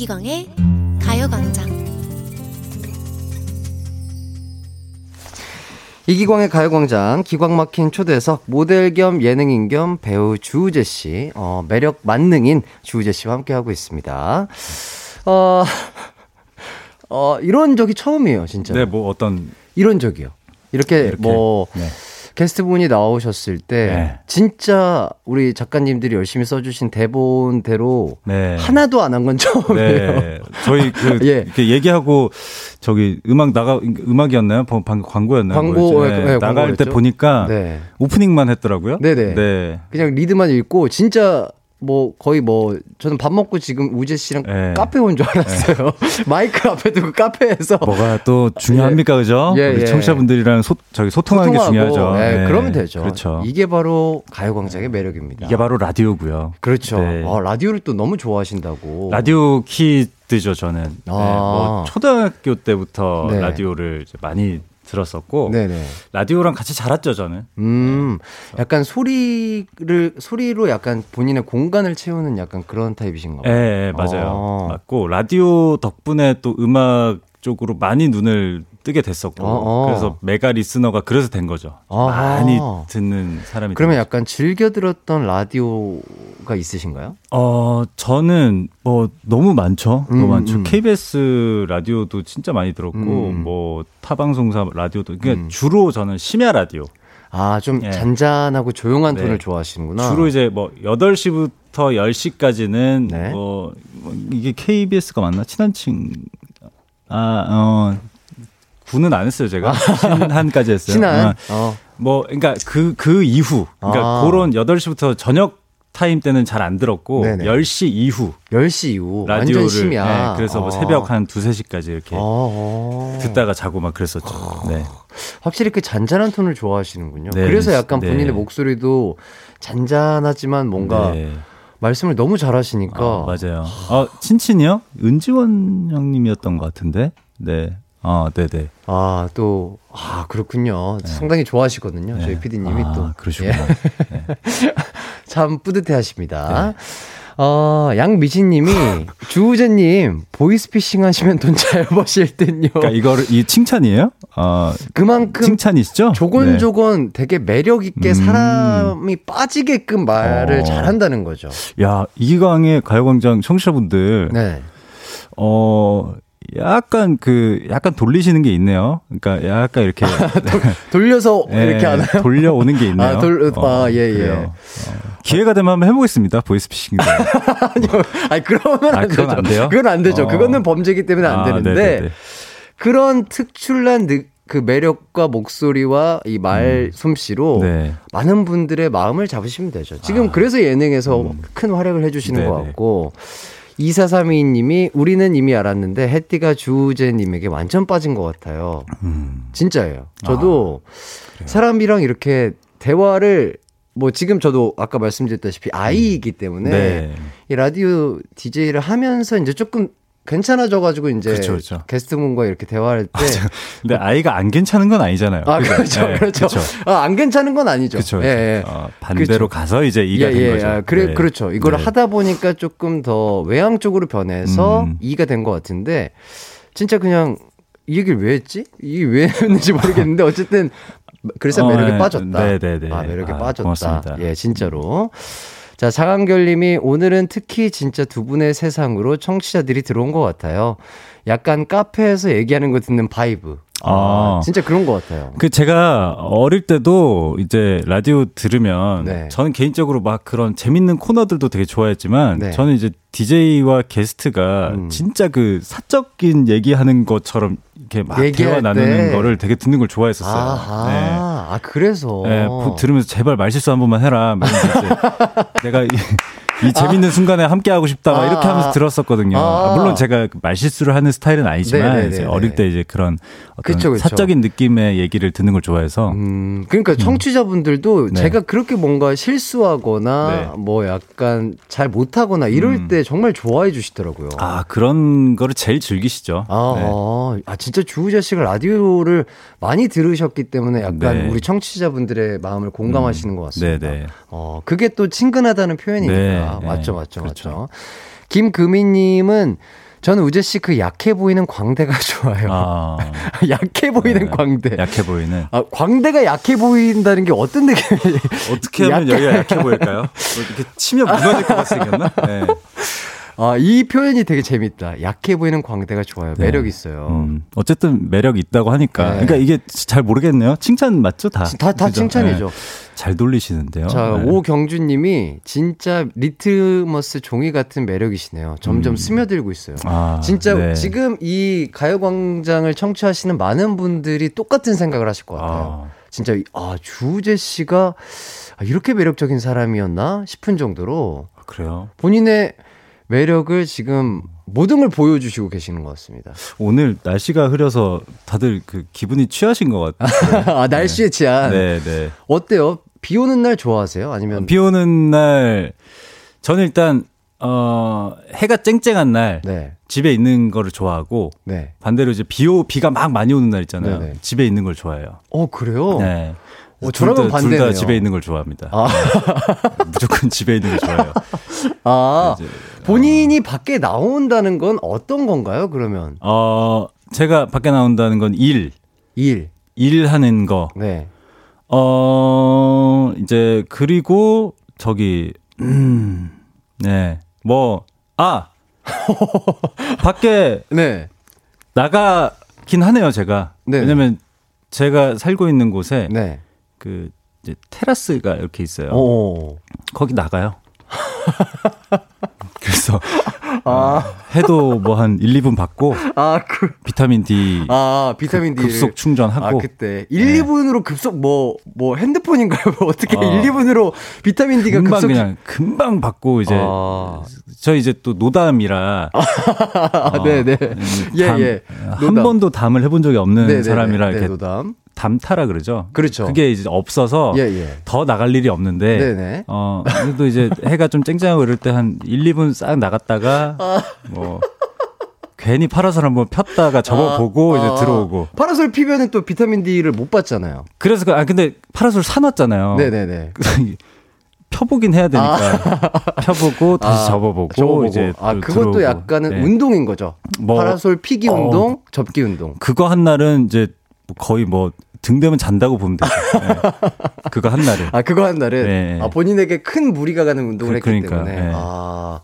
이기광의 가요광장
이기광의 가요광장 기광 막힌 초대석 모델 겸 예능인 겸 배우 주우재 씨, 어, 매력 만능인 주우재 씨와 함께 하고 있습니다. 어, 어, 이런 적이 처음이에요, 진짜.
네, 뭐 어떤
이런 적이요. 이렇게,
이렇게.
뭐
네.
게스트분이 나오셨을 때
네.
진짜 우리 작가님들이 열심히 써주신 대본대로
네.
하나도 안 한 건 처음이에요.
네. 저희 그
예.
이렇게 얘기하고 저기 음악 나가 음악이었나요? 방- 방금 광고였나요?
광고, 예,
나갈. 때 보니까
네.
오프닝만 했더라고요.
네네.
네.
그냥 리드만 읽고 진짜 뭐 거의 뭐 저는 밥 먹고 지금 우재 씨랑
네.
카페 온 줄 알았어요. 마이크 앞에 두고 카페에서
뭐가 또 중요합니까, 그죠?
예,
우리
예.
청취자분들이랑 소, 저기 소통하는 게
소통하고,
중요하죠.
네,
네.
그러면 되죠.
그렇죠.
이게 바로 가요광장의 매력입니다.
이게 바로 라디오고요.
그렇죠.
네.
아, 라디오를 또 너무 좋아하신다고.
라디오 키드죠, 저는. 네,
아.
뭐 초등학교 때부터
네.
라디오를 많이 들었었고
네네.
라디오랑 같이 자랐죠, 저는.
음, 약간 소리를 소리로 약간 본인의 공간을 채우는 약간 그런 타입이신가
예,
봐요.
예, 맞아요.
아.
맞고 라디오 덕분에 또 음악 쪽으로 많이 눈을 뜨게 됐었고
어어.
그래서 메가 리스너가 그래서 된 거죠.
아하.
많이 듣는 사람이.
그러면
된
약간 즐겨 들었던 라디오가 있으신가요?
어, 저는 뭐 너무 많죠.
음,
너무 많죠.
음.
KBS 라디오도 진짜 많이 들었고
음.
뭐 타방송사 라디오도 그러니까
음.
주로 저는 심야 라디오.
아, 좀
예.
잔잔하고 조용한
네.
톤을 좋아하시는구나.
주로 이제 뭐 8시부터 10시까지는
네.
뭐, 뭐 이게 KBS가 맞나? 친한 친 아, 어. 구는 안 했어요, 제가. 신한까지 했어요.
친한.
어,
어.
뭐 그러니까 그그 이후 그러니까
아.
그런 8시부터 저녁 타임 때는 잘 안 들었고
네네.
10시 이후
10시 이후
라디오를
심야.
네, 그래서 뭐
어.
새벽 한 두세 시까지 이렇게
어, 어.
듣다가 자고 막 그랬었죠. 네.
확실히 그 잔잔한 톤을 좋아하시는군요.
네,
그래서 약간
네.
본인의 목소리도 잔잔하지만 뭔가
네.
말씀을 너무 잘하시니까
어, 맞아요. 어, 친친이요? 은지원 형님이었던 것 같은데. 네. 어, 네, 네.
아, 또, 아, 그렇군요. 상당히 좋아하시거든요. 저희
네.
PD님이
아,
또.
그러시구나.
예. 참 뿌듯해 하십니다. 어, 양미진 님이 주우재 님 보이스피싱 하시면 돈 잘 버실 듯요.
그러니까 이거를 이 칭찬이에요? 어,
그만큼
칭찬이시죠?
조곤조곤 되게 매력 있게
음.
사람이 빠지게끔 말을
어.
잘 한다는 거죠.
네. 야, 이기광의 가요 광장 청취자분들
네.
어, 약간 그, 약간 돌리시는 게 있네요. 그러니까 약간 이렇게.
돌려서
예,
이렇게 하나요?
돌려오는 게 있네요.
아, 돌- 아, 예, 예.
어, 기회가 되면 한번 해보겠습니다. 보이스피싱도.
아니요. 아니, 그러면
아,
안 되죠.
안 돼요?
그건 안 되죠.
어.
그거는 범죄이기 때문에 안
아,
되는데.
네네네.
그런 특출난 느, 그 매력과 목소리와 이 말 솜씨로
네.
많은 분들의 마음을 잡으시면 되죠. 지금
아.
그래서 예능에서 큰 활약을 해주시는 것
네네.
같고. 2432님이 우리는 이미 알았는데 해띠가 주우재님에게 완전 빠진 것 같아요.
음.
진짜예요. 저도 사람이랑 이렇게 대화를 뭐 지금 저도 아까 말씀드렸다시피 아이이기 때문에
네.
이 라디오 DJ를 하면서 이제 조금 괜찮아져가지고 이제
그렇죠, 그렇죠.
게스트분과 이렇게 대화할 때
근데 아이가 안 괜찮은 건 아니잖아요.
아? 그렇죠,
네,
그렇죠.
그쵸.
아, 안 괜찮은 건 아니죠.
그쵸,
예, 예.
어, 반대로 가서 이제 이가
예,
된
예.
거죠.
아, 그래,
네.
그렇죠. 이거를
네.
하다 보니까 조금 더 외향 쪽으로 변해서
음.
이가 된 것 같은데, 진짜 그냥 이 얘기를 왜 했지? 이게 왜 했는지 모르겠는데, 어쨌든, 그래서
어,
매력에
네.
빠졌다.
네, 네, 네.
아, 매력에
아,
빠졌다.
고맙습니다.
예, 진짜로. 자, 장한결 님이 오늘은 특히 진짜 두 분의 세상으로 청취자들이 들어온 것 같아요. 약간 카페에서 얘기하는 거 듣는 vibe. 아,
아.
진짜 그런 것 같아요.
그 제가 어릴 때도 이제 라디오 들으면
네.
저는 개인적으로 막 그런 재밌는 코너들도 되게 좋아했지만
네.
저는 이제 DJ와 게스트가
음.
진짜 그 사적인 얘기하는 것처럼 이렇게 막
얘기할
대화 나누는
때.
거를 되게 듣는 걸 좋아했었어요.
아하,
네.
아, 그래서.
네, 보- 들으면서 제발 말실수 한 번만 해라. 내가 이, 이 재밌는 순간에 함께 하고 싶다. 막 이렇게
아.
하면서 들었었거든요.
아.
물론 제가 그 말실수를 하는 스타일은 아니지만
네네네네.
이제 어릴 때 이제 그런 어떤
그쵸, 그쵸.
사적인 느낌의 얘기를 듣는 걸 좋아해서
음, 그러니까 청취자분들도
네.
제가 그렇게 뭔가 실수하거나
네.
뭐 약간 잘 못하거나 이럴
음.
때 정말 좋아해 주시더라고요.
아 그런 거를 제일 즐기시죠.
아,
네.
아, 아, 진짜 주우자 씨가 라디오를 많이 들으셨기 때문에 약간
네.
우리 청취자분들의 마음을 공감하시는 것 같습니다.
네네.
어, 그게 또 친근하다는 표현이니까.
네,
맞죠,
네.
맞죠,
그렇죠.
맞죠. 김금희님은 저는 우재 씨 그 약해 보이는 광대가 좋아요.
아,
약해 보이는
네.
광대.
약해 보이는.
아, 광대가 약해 보인다는 게 어떤 느낌이에요?
어떻게 하면
약간-
여기가 약해 보일까요? 뭐 이렇게 치면 무너질 것 같이 생겼나? 네.
아, 이 표현이 되게 재밌다. 약해 보이는 광대가 좋아요.
네.
매력 있어요.
음, 어쨌든 매력 있다고 하니까.
네.
그러니까 이게 잘 모르겠네요. 칭찬 맞죠? 다.
다, 다
그죠?
칭찬이죠.
네. 잘 돌리시는데요.
자,
네.
오경주님이 진짜 리트머스 종이 같은 매력이시네요. 점점 스며들고 있어요.
음. 아,
진짜
네.
지금 이 가요광장을 청취하시는 많은 분들이 똑같은 생각을 하실 것 같아요.
아,
진짜 이- 아 주우재 씨가 아, 이렇게 매력적인 사람이었나 싶은 정도로
그래요.
본인의 매력을 지금 모든 걸 보여주시고 계시는 것 같습니다.
오늘 날씨가 흐려서 다들 그 기분이 취하신 것 같아요.
아 날씨에 취한
네, 네.
어때요? 비 오는 날 좋아하세요? 아니면
비 오는 날 저는 일단 어 해가 쨍쨍한 날
네,
집에 있는 거를 좋아하고
네.
반대로 이제 비 오 비가 막 많이 오는 날 있잖아요.
네네.
집에 있는 걸 좋아해요.
어 그래요?
네.
어, 저랑은
둘다
반대네요.
집에 있는 걸 좋아합니다.
아.
네. 무조건 집에 있는 걸 좋아해요.
아
이제,
본인이 밖에 나온다는 건 어떤 건가요? 그러면
어, 제가 밖에 나온다는 건 일,
일.
일 하는 거.
네.
어, 이제, 그리고, 저기, 음, 네. 뭐, 아! 밖에
네.
나가긴 하네요, 제가.
네.
왜냐면 제가 살고 있는 곳에
네.
그, 이제 테라스가 이렇게 있어요.
오.
거기 나가요. 그래서
아,
해도 뭐 한 1, 2분 받고
아, 그,
비타민 D
아, 비타민 D.
급속 충전하고
아, 그때. 1, 2분으로 급속, 뭐, 뭐, 핸드폰인가요? 뭐 어떻게
어.
1, 2분으로 비타민 D가
금방
급속.
그냥 금방 받고 이제
아,
저 이제 또 노담이라
아, 네네. 예,
담-
예.
한
노담.
번도 담을 해본 적이 없는
네네네.
사람이라
네,
이렇게
노담.
담타라 그러죠.
그렇죠.
그게 이제 없어서
예, 예.
더 나갈 일이 없는데
네네.
어 그래도 이제 해가 좀 쨍쨍하고 이럴 때 한 1, 2분 싹 나갔다가
아.
뭐 괜히 파라솔 한번 폈다가 접어보고
아,
이제 들어오고
파라솔 피면은 또 비타민 D를 못 받잖아요.
그래서 그, 아 근데 파라솔 사놨잖아요.
네네네.
펴보긴 해야 되니까 펴보고 다시
아,
접어보고,
접어보고.
이제
아,
또
그것도
들어오고.
약간은
네.
운동인 거죠.
뭐,
파라솔 피기
어.
운동, 접기 운동.
그거 한 날은 이제 거의 뭐 등대면 잔다고 보면 되죠. 네. 그거 한 날은.
아, 그거 한 날은
네.
아, 본인에게 큰 무리가 가는 운동을
그-
했기
그러니까,
때문에.
네.
아.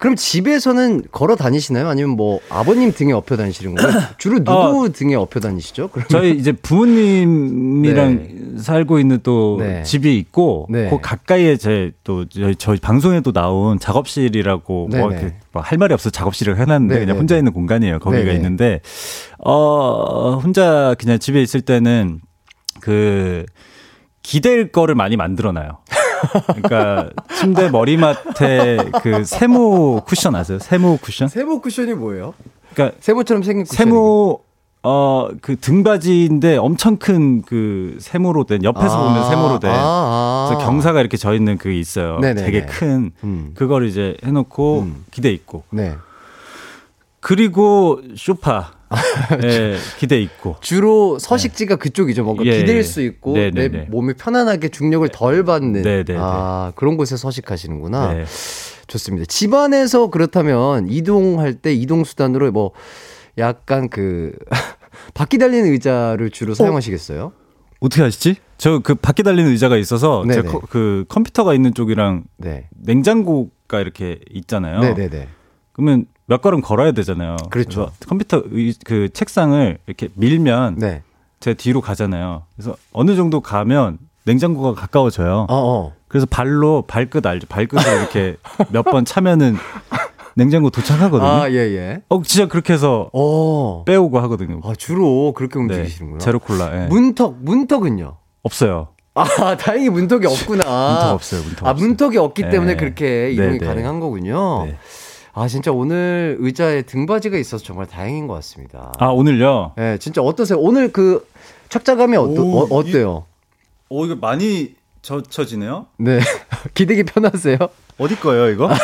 그럼 집에서는 걸어 다니시나요? 아니면 뭐 아버님 등에 업혀 다니시는 거예요? 주로 누구 등에 업혀 다니시죠? 그럼
저희 이제 부모님이랑 살고 있는 또
네.
집이 있고
네.
그 가까이에 제또 저희, 저희 방송에 도 나온 작업실이라고 뭐. 이렇게 뭐 할 말이 없어 작업실을 해놨는데. 그냥 혼자 있는 공간이에요. 거기가. 있는데 어 혼자 그냥 집에 있을 때는 그 기댈 거를 많이 만들어놔요. 그러니까 침대 머리맡에 그 세모 쿠션 아세요? 세모 쿠션?
세모 쿠션이 뭐예요?
그러니까
세모처럼 생긴 쿠션.
세모 어 그 등받이인데 엄청 큰 그 세모로 된 옆에서 보면 세모로 된
아, 아.
그래서 경사가 이렇게 져 있는 그게 있어요.
네네네.
되게 큰
음.
그걸 이제 해놓고
음.
기대 있고
네.
그리고 쇼파 예 기대 있고
주로 서식지가 그쪽이죠. 뭔가
예.
기댈 수 있고
네네네.
내 몸이 편안하게 중력을 덜 받는
네네네.
아, 그런 곳에 서식하시는구나.
네.
좋습니다. 집안에서 그렇다면 이동할 때 이동 수단으로 뭐 약간 그 바퀴 달리는 의자를 주로 사용하시겠어요?
어떻게 하시지? 저 그 바퀴 달리는 의자가 있어서 제 그 컴퓨터가 있는 쪽이랑
네.
냉장고가 이렇게 있잖아요.
네, 네, 네.
그러면 몇 걸음 걸어야 되잖아요.
그렇죠.
컴퓨터 의, 그 책상을 이렇게 밀면
네.
제 뒤로 가잖아요. 그래서 어느 정도 가면 냉장고가 가까워져요.
어, 어.
그래서 발로 발끝 알죠? 발끝을 이렇게 몇 번 차면은 냉장고 도착하거든요.
아, 예, 예.
어, 진짜 그렇게 해서
어.
빼오고 하거든요.
아, 주로 그렇게
네,
움직이시는구나.
제로 콜라. 예.
문턱, 문턱은요?
없어요.
아, 다행히 문턱이 없구나.
문턱 없어요. 문턱
아,
없어요.
문턱이 없기
네.
때문에 그렇게 이동이
네, 네.
가능한 거군요.
네.
아, 진짜 오늘 의자에 등받이가 있어서 정말 다행인 것 같습니다.
아, 오늘요?
네, 진짜 어떠세요? 오늘 그 착자감이 어떠,
오,
어, 어때요?
오, 이거 많이 젖혀지네요?
네. 기대기 편하세요?
어디 거예요, 이거?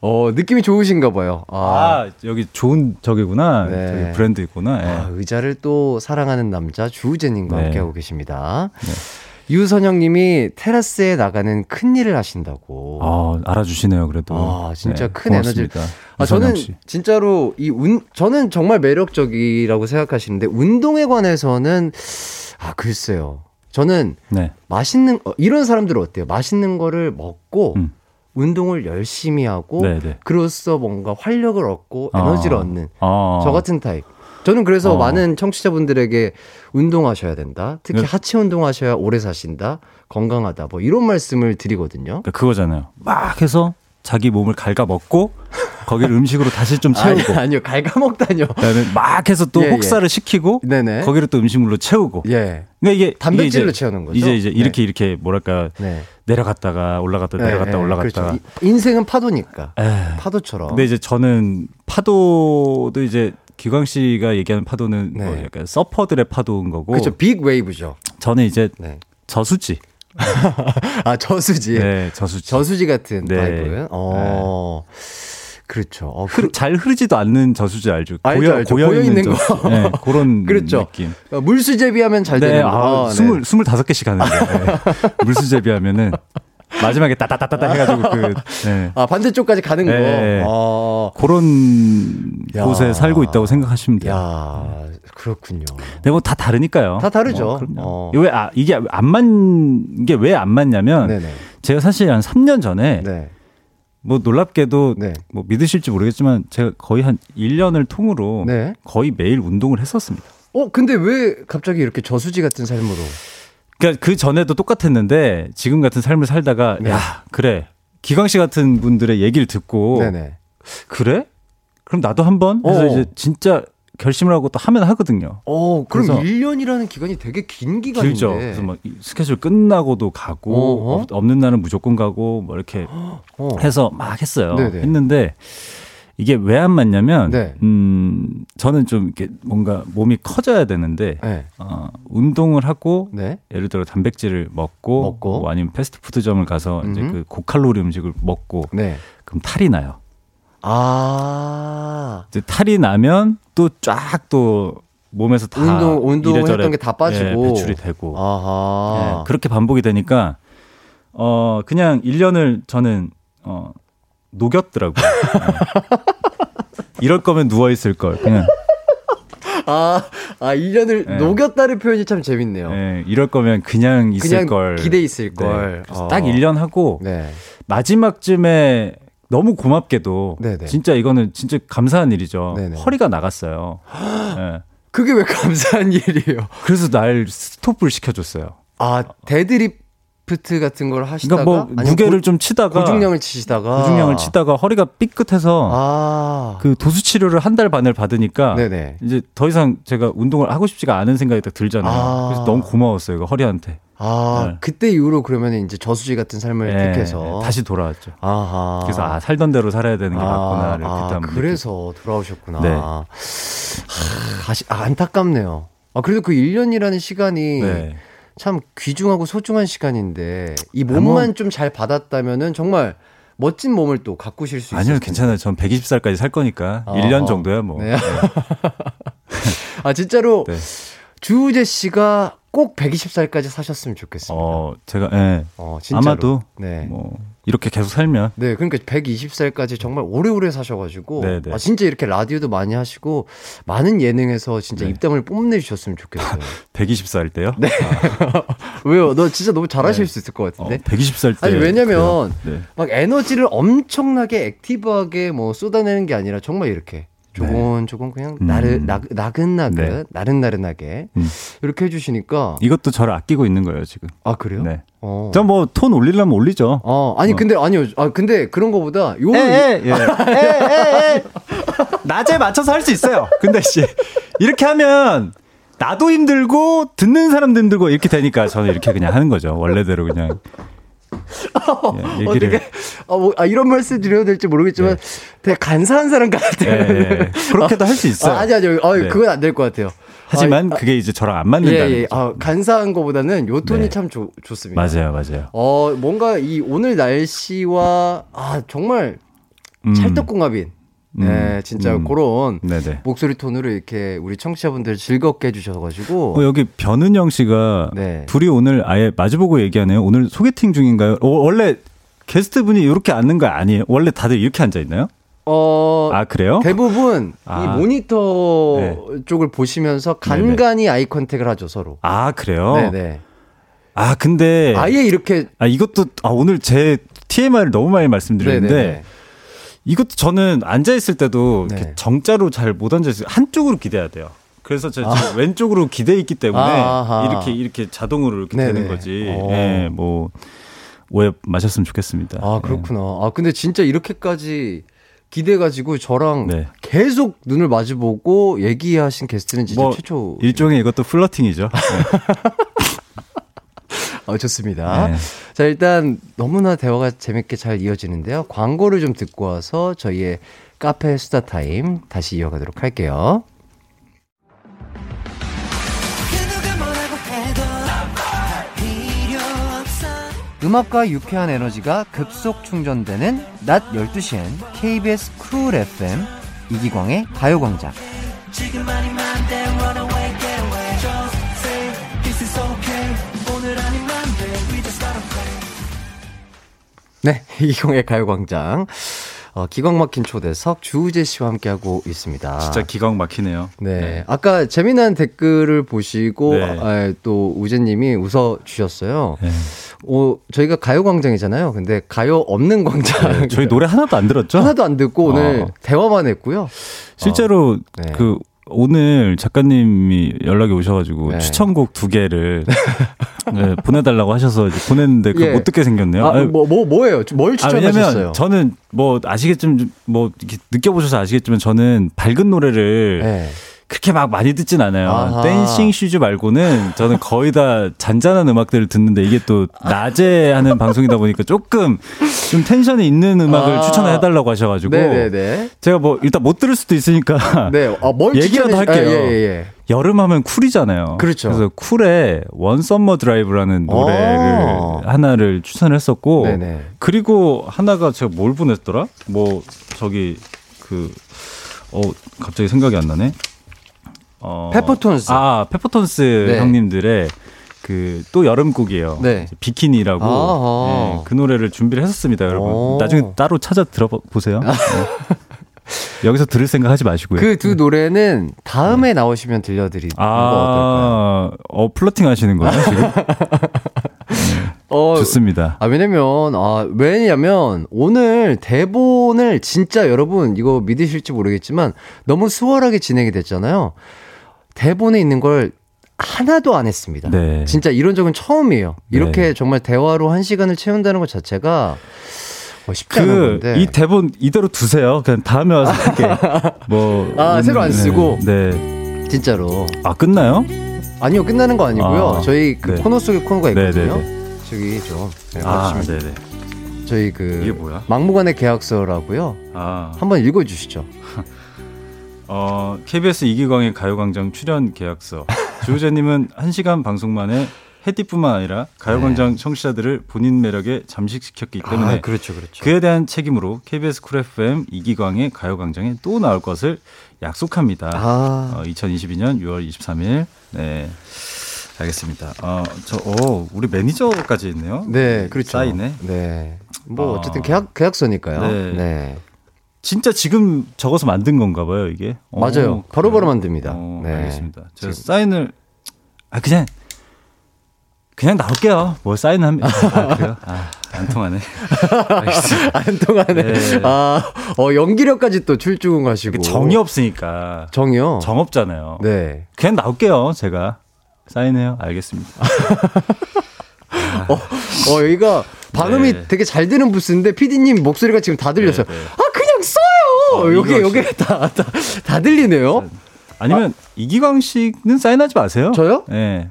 어, 느낌이 좋으신가 봐요. 아,
아, 여기 좋은 저기구나.
네.
저기 브랜드 있구나. 예.
아, 의자를 또 사랑하는 남자 주우재님과
네.
함께하고 계십니다. 유선영 님이 테라스에 나가는 큰 일을 하신다고.
아, 알아주시네요, 그래도.
아, 진짜
네,
큰.
고맙습니다.
아, 저는
씨.
진짜로 이 운, 저는 정말 매력적이라고 생각하시는데, 운동에 관해서는, 아, 글쎄요. 저는
네.
맛있는, 어, 이런 사람들은 어때요? 맛있는 거를 먹고,
음.
운동을 열심히 하고,
네네.
그로써 뭔가 활력을 얻고, 에너지를
아.
얻는,
아.
저 같은 타입. 저는 그래서
어.
많은 청취자분들에게 운동하셔야 된다. 특히
네.
하체 운동하셔야 오래 사신다. 건강하다. 뭐 이런 말씀을 드리거든요.
그러니까 그거잖아요. 막 해서 자기 몸을 갉아먹고 거기를 음식으로 다시 좀
아니,
채우고
아니 요. 갉아먹다뇨.
그다음에 막 해서 또
예, 예.
혹사를 시키고
네네.
거기를 또 음식물로 채우고
예.
그러니까 이게
단백질로
이게 이제-
채우는 거죠?
이제 이제
네.
이렇게 이렇게 뭐랄까
네.
내려갔다가 올라갔다
네,
내려갔다
네,
올라갔다가
그렇죠. 이- 인생은 파도니까.
에휴.
파도처럼.
근데 이제 저는 파도도 이제 기광 씨가 얘기하는 파도는 뭐
네.
약간 서퍼들의 파도인 거고
그렇죠. 빅 웨이브죠.
저는 이제
네.
저수지
아, 저수지.
네 저수지
저수지 같은
네.
타입은. 어. 그렇죠. 어,
흐- 잘 흐르지도 않는 저수지 알죠? 고여,
알죠.
고여
고여
있는.
거.
네, 그런
그렇죠.
느낌.
어, 물수제비하면 잘
네,
되는
아,
거. 네.
스물 스물다섯 개씩 하는데 네. 물수제비하면은 마지막에 따따따따 해가지고 그 네.
아, 반대쪽까지 가는 거.
네.
아.
그런
야.
곳에 살고 있다고 생각하시면 돼요.
야, 그렇군요.
근데 뭐 다 다르니까요.
다 다르죠.
어.
어.
왜, 아, 이게 안 맞, 이게 왜 안 맞냐면,
네네.
제가 사실 한 3년 전에,
네.
뭐 놀랍게도,
네.
뭐 믿으실지 모르겠지만, 제가 거의 한 1년을 통으로
네.
거의 매일 운동을 했었습니다.
어, 근데 왜 갑자기 이렇게 저수지 같은 삶으로?
그러니까 그 전에도 똑같았는데, 지금 같은 삶을 살다가,
네.
야, 그래. 기광 씨 같은 분들의 얘기를 듣고,
네네.
그래? 그럼 나도 한번? 그래서
어.
이제 진짜 결심을 하고 또 하면 하거든요.
어, 그럼
그래서-
1년이라는 기간이 되게 긴 기간인데.
길죠. 그래서 막이 스케줄 끝나고도 가고
어허.
없- 없는 날은 무조건 가고 뭐 이렇게
어.
해서 막 했어요.
네네.
했는데 이게 왜 안 맞냐면
네.
음 저는 좀 이렇게 뭔가 몸이 커져야 되는데
네.
어, 운동을 하고
네.
예를 들어 단백질을 먹고,
먹고.
뭐 아니면 패스트푸드점을 가서 이제
음흠.
그 고칼로리 음식을 먹고
네.
그럼 탈이 나요.
아.
이제 탈이 나면 또쫙또 몸에서 다
운동, 운동했던 게 다 빠지고.
예, 배출이 되고
아하.
예, 그렇게 반복이 되니까 어 그냥 1년을 저는 어 녹였더라고요. 예. 이럴 거면 누워 있을 걸. 그냥
아, 아, 1년을
네.
녹였다는 표현이 참 재밌네요.
예, 이럴 거면 그냥 있을
그냥
걸.
기대 있을
네.
걸. 어.
딱 1년 하고
네.
마지막쯤에 너무 고맙게도
네네.
진짜 이거는 진짜 감사한 일이죠.
네네.
허리가 나갔어요. 예.
그게 왜 감사한 일이에요?
그래서 날 스톱을 시켜줬어요.
아, 데드리프트 같은 걸 하시다가
그러니까 뭐 무게를
고,
좀 치다가
고중량을 치시다가
고중량을 치다가 허리가 삐끗해서
아.
그 도수 치료를 한 달 반을 받으니까
네네.
이제 더 이상 제가 운동을 하고 싶지가 않은 생각이 딱 들잖아요.
아.
그래서 너무 고마웠어요. 그 허리한테.
아,
네.
그때 이후로 그러면 이제 저수지 같은 삶을
예,
택해서
예, 다시 돌아왔죠.
아하.
그래서 아 살던 대로 살아야 되는 게 맞구나를
아,
그때 한번
그래서 돌아오셨구나.
네.
하, 아시- 아, 안타깝네요. 아, 그래도 그 1년이라는 시간이
네.
참 귀중하고 소중한 시간인데 이 몸만 좀잘 받았다면은 정말 멋진 몸을 또 가꾸실 수 있어요.
아니요, 괜찮아요. 전 120살까지 살 거니까
아,
1년
어.
정도야 뭐.
네. 아 진짜로
네.
주우재 씨가 꼭 120살까지 사셨으면 좋겠습니다.
어, 제가 예.
어, 진짜로.
아마도
네.
뭐 이렇게 계속 살면
네, 그러니까 120살까지 정말 오래오래 사셔 가지고
네, 네.
아, 진짜 이렇게 라디오도 많이 하시고 많은 예능에서 진짜
네.
입담을 뽐내 주셨으면 좋겠어요.
120살 때요?
네. 왜요? 너 진짜 너무 잘하실
네.
수 있을 것
어,
같은데.
120살 때.
아니 왜냐면?
네.
막 에너지를 엄청나게 액티브하게 뭐 쏟아내는 게 아니라 정말 이렇게 조곤 조곤 그냥
음.
나르 나, 나긋나긋
네.
나른나른하게
음.
이렇게 해주시니까
이것도 저를 아끼고 있는 거예요, 지금.
아 그래요?
네.
어.
전뭐톤 올리려면 올리죠.
어 아니
어.
근데 아니요 아 근데 그런 거보다 요
예, 예. 예, 예, 예. 낮에 맞춰서 할 수 있어요. 근데 씨 이렇게 하면 나도 힘들고 듣는 사람도 힘들고 이렇게 되니까 저는 이렇게 그냥 하는 거죠. 원래대로 그냥 예, 얘기를.
어떻게 아, 뭐, 아 이런 말씀 드려도 될지 모르겠지만 되게 간사한 사람
예,
같아요.
예. 그렇게도 할 수 있어요.
아, 아니 아니요. 아,
네.
그건 안 될 것 같아요.
하지만
아,
그게 이제 저랑 안
아,
맞는다는
예, 예. 아, 간사한 거보다는 요 톤이
네.
참 좋, 좋습니다.
맞아요, 맞아요.
어, 뭔가 이 오늘 날씨와 아, 정말
음,
찰떡궁합인 네,
음,
진짜
음.
그런
네네.
목소리 톤으로 이렇게 우리 청취자분들 즐겁게 해주셔가지고
어, 여기 변은영 씨가
네.
둘이 오늘 아예 마주보고 얘기하네요. 오늘 소개팅 중인가요? 어, 원래 게스트 분이 이렇게 앉는 거 아니에요? 원래 다들 이렇게 앉아 있나요?
어,
아 그래요?
대부분
아.
이 모니터
네.
쪽을 보시면서 간간히 아이 컨택을 하죠 서로.
아 그래요?
네네.
아 근데
아예 이렇게
아 이것도 아 오늘 제 TMI를 너무 많이 말씀드렸는데
네네네.
이것도 저는 앉아 있을 때도
네.
정자로 잘 못 앉아 있어요. 한쪽으로 기대야 돼요. 그래서 제가 지금 왼쪽으로 기대 있기 때문에
아하.
이렇게 이렇게 자동으로 이렇게
네네.
되는 거지.
어.
예, 뭐 오해 마셨으면 좋겠습니다.
아 그렇구나. 아 근데 진짜 이렇게까지 기대가지고 저랑
네.
계속 눈을 마주보고 얘기하신 게스트는 진짜
뭐
최초.
예. 일종의 이것도 플러팅이죠.
아, 좋습니다.
네.
자 일단 너무나 대화가 재밌게 잘 이어지는데요. 광고를 좀 듣고 와서 저희의 카페 수다 타임 다시 이어가도록 할게요. 음악과 유쾌한 에너지가 급속 충전되는 낮 12시엔 KBS 쿨 FM 이기광의 가요광장. 이경의 가요광장. 어, 기광 막힌 초대석 주우재 씨와 함께하고 있습니다.
진짜 기광 막히네요.
네. 아까 재미난 댓글을 보시고,
네.
아, 또 우재님이 웃어 주셨어요.
네.
어, 저희가 가요광장이잖아요. 근데 가요 없는 광장.
네, 저희 노래 하나도 안 들었죠?
하나도 안 듣고 오늘
어.
대화만 했고요.
실제로
네.
그 오늘 작가님이 연락이 오셔가지고
네.
추천곡 두 개를 네, 보내달라고 하셔서 보냈는데 그거
예.
못 듣게 생겼네요.
아, 뭐, 뭐, 뭐예요? 뭘
아,
추천하셨어요?
왜냐면 저는 뭐 아시겠지만 뭐 느껴보셔서 아시겠지만 저는 밝은 노래를
네.
그렇게 막 많이 듣진 않아요.
아하.
Dancing Shoes 말고는 저는 거의 다 잔잔한 음악들을 듣는데 이게 또 낮에 하는 방송이다 보니까 조금 좀 텐션이 있는 음악을
아.
추천해 달라고 하셔가지고
네네네.
제가 뭐 일단 못 들을 수도 있으니까
네. 아, 뭘
얘기라도 할게요.
아, 예, 예, 예.
여름 하면 쿨이잖아요.
그렇죠.
그래서 쿨의 One Summer Drive라는 노래를
어.
하나를 추천을 했었고
네네.
그리고 하나가 제가 뭘 보냈더라? 뭐 저기 그 어 갑자기 생각이 안 나네. 어,
페퍼톤스.
아 페퍼톤스
네.
형님들의 그 또 여름곡이에요.
네.
비키니라고. 네, 그 노래를 준비를 했었습니다, 여러분.
오.
나중에 따로 찾아 들어보세요. 네. 여기서 들을 생각 하지 마시고요.
그 두 노래는 다음에 나오시면 들려드리는 거 어떨까요?
아, 어, 플러팅 하시는 거예요, 지금?
어,
좋습니다.
아, 왜냐면, 아, 왜냐면, 오늘 대본을 진짜 여러분, 이거 믿으실지 모르겠지만, 너무 수월하게 진행이 됐잖아요. 대본에 있는 걸 하나도 안 했습니다.
네.
진짜 이런 적은 처음이에요.
네.
이렇게 정말 대화로 한 시간을 채운다는 것 자체가 어, 쉽지 않은
그,
건데.
이 대본 이대로 두세요. 그냥 다음에 와서 이렇게, 뭐.
아, 새로 안
네,
쓰고?
네.
진짜로.
아, 끝나요?
아니요, 끝나는 거 아니고요.
아,
저희 그
네.
코너 속에 코너가
네,
있거든요.
네,
저기 좀. 네,
아,
봐주시면
네네.
저희 그
이게 뭐야?
막무가내 계약서라고요.
아,
한번 읽어 주시죠.
어, KBS 이기광의 가요광장 출연 계약서. 주우재님은 1시간 방송 만에 해띠뿐만 아니라 가요광장 청취자들을 본인 매력에 잠식시켰기 때문에
네. 아, 그렇죠, 그렇죠.
그에 대한 책임으로 KBS 쿨 FM 이기광의 가요광장에 또 나올 것을 약속합니다.
아,
어, 2022년 6월 23일. 네. 알겠습니다. 어, 저, 오, 우리 매니저까지 있네요.
네, 그렇죠.
사인에.
네. 뭐
아.
어쨌든 계약 계약서니까요.
네.
네.
진짜 지금 적어서 만든 건가 봐요, 이게. 어,
맞아요. 바로바로
그래요?
만듭니다.
어,
네.
알겠습니다. 제가 사인을 아 그냥 그냥 나올게요. 뭐 사인하면 아, 그래요? 아, 안 통하네.
안 통하네.
네.
아, 어, 연기력까지 또 출중하시고.
정이 없으니까
정이요?
정 없잖아요.
네.
그냥 나올게요, 제가. 사인해요. 알겠습니다.
어, 여기가 발음이
네.
되게 잘 되는 부스인데 피디님 목소리가 지금 다 들렸어요.
네, 네.
아.
어,
여기 여기 다, 다, 다 들리네요.
아니면 이기광 씨는 사인하지 마세요.
저요?
네.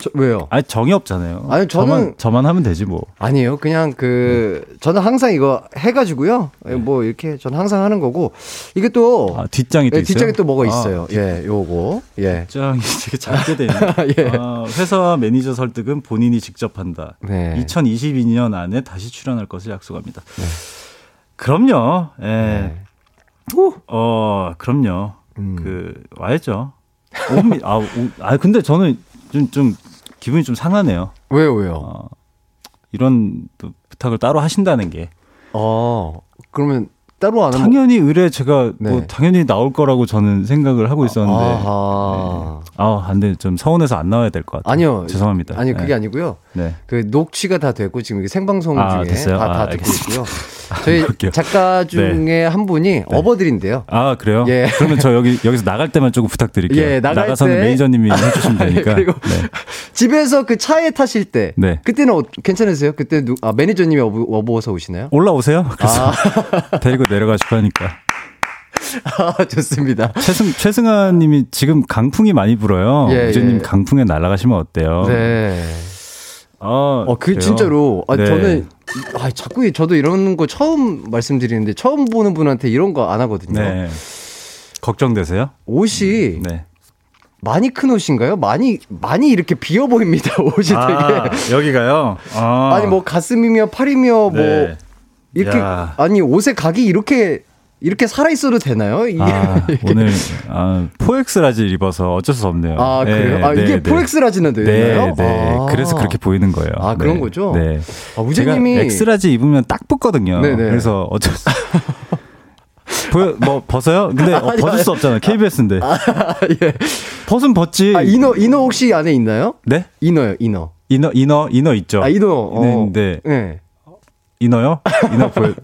저, 왜요?
아니 정이 없잖아요.
아니, 저는-
저만, 저만 하면 되지 뭐.
아니에요. 그냥 그 저는 항상 이거 해가지고요. 뭐 이렇게 저는 항상 하는 거고 이게 또
아, 뒷장이 또
예,
있어요.
뒷장에 또 뭐가
아,
있어요. 예, 요거 예.
뒷장이 되게 작게 돼 있네.
예.
아, 회사와 매니저 설득은 본인이 직접 한다.
네.
2022년 안에 다시 출연할 것을 약속합니다. 그럼요. 예.
네.
어, 그럼요.
음.
그 와야죠. 옵니- 아, 오, 아 근데 저는 좀, 좀 기분이 좀 상하네요.
왜요, 왜요?
어, 이런 또 부탁을 따로 하신다는 게
어, 그러면 따로 안 하면
당연히 의뢰 제가 뭐
네.
당연히 나올 거라고 저는 생각을 하고 있었는데
아하.
아, 안 돼. 좀 서운해서 안 나와야 될 것 같아요.
아니요.
죄송합니다.
아니 그게
네.
아니고요.
네.
그 녹취가 다 되고 지금 생방송
아,
중에
됐어요?
다, 다
아,
듣고. 있고요. 저희. 작가 중에 한 분이 어버들인데요.
아, 그래요?
예.
그러면 저 여기, 여기서 나갈 때만 조금 부탁드릴게요.
예, 나갈
나가서는
때-
매니저님이 해주시면 되니까.
그리고
네.
집에서 그 차에 타실 때
네.
그때는 어, 괜찮으세요? 그때 누, 아, 매니저님이 어부, 어부어서 오시나요?
올라오세요. 그래서 데리고 내려가시고 하니까.
아, 좋습니다.
최승, 최승아 님이 지금 강풍이 많이 불어요.
예,
우재님
예.
강풍에 날아가시면 어때요?
네.
아,
어, 그? 진짜로 아,
네.
저는 아, 자꾸 저도 이런 거 처음 말씀드리는데 처음 보는 분한테 이런 거 안 하거든요.
네. 걱정되세요?
옷이
네.
많이 큰 옷인가요? 많이 많이 이렇게 비어 보입니다. 옷이
아,
되게
여기가요? 아.
아니 뭐 가슴이며 팔이며 뭐
네.
이렇게
야.
아니 옷의 각이 이렇게 이렇게 살아 있어도 되나요? 이게.
아, 오늘 아, four X large 입어서 어쩔 수 없네요.
아, 그래요? 아, 이게 four X large는 되나요?
네, 네.
아.
그래서 그렇게 보이는 거예요.
아, 그런
네.
거죠?
네.
아, 우재님이.
제가 X large 입으면 딱 붙거든요.
네네.
그래서 어쩔 수 보여 뭐 벗어요? 근데 어, 벗을. 수 없잖아요. KBS인데.
예.
벗은 벗지.
아, 이너, 이너 혹시 안에 있나요?
네?
이너요, 이너.
이너 이너 이너 있죠.
아, 이너. 어.
네, 네.
네.
이너요? 이너 보여.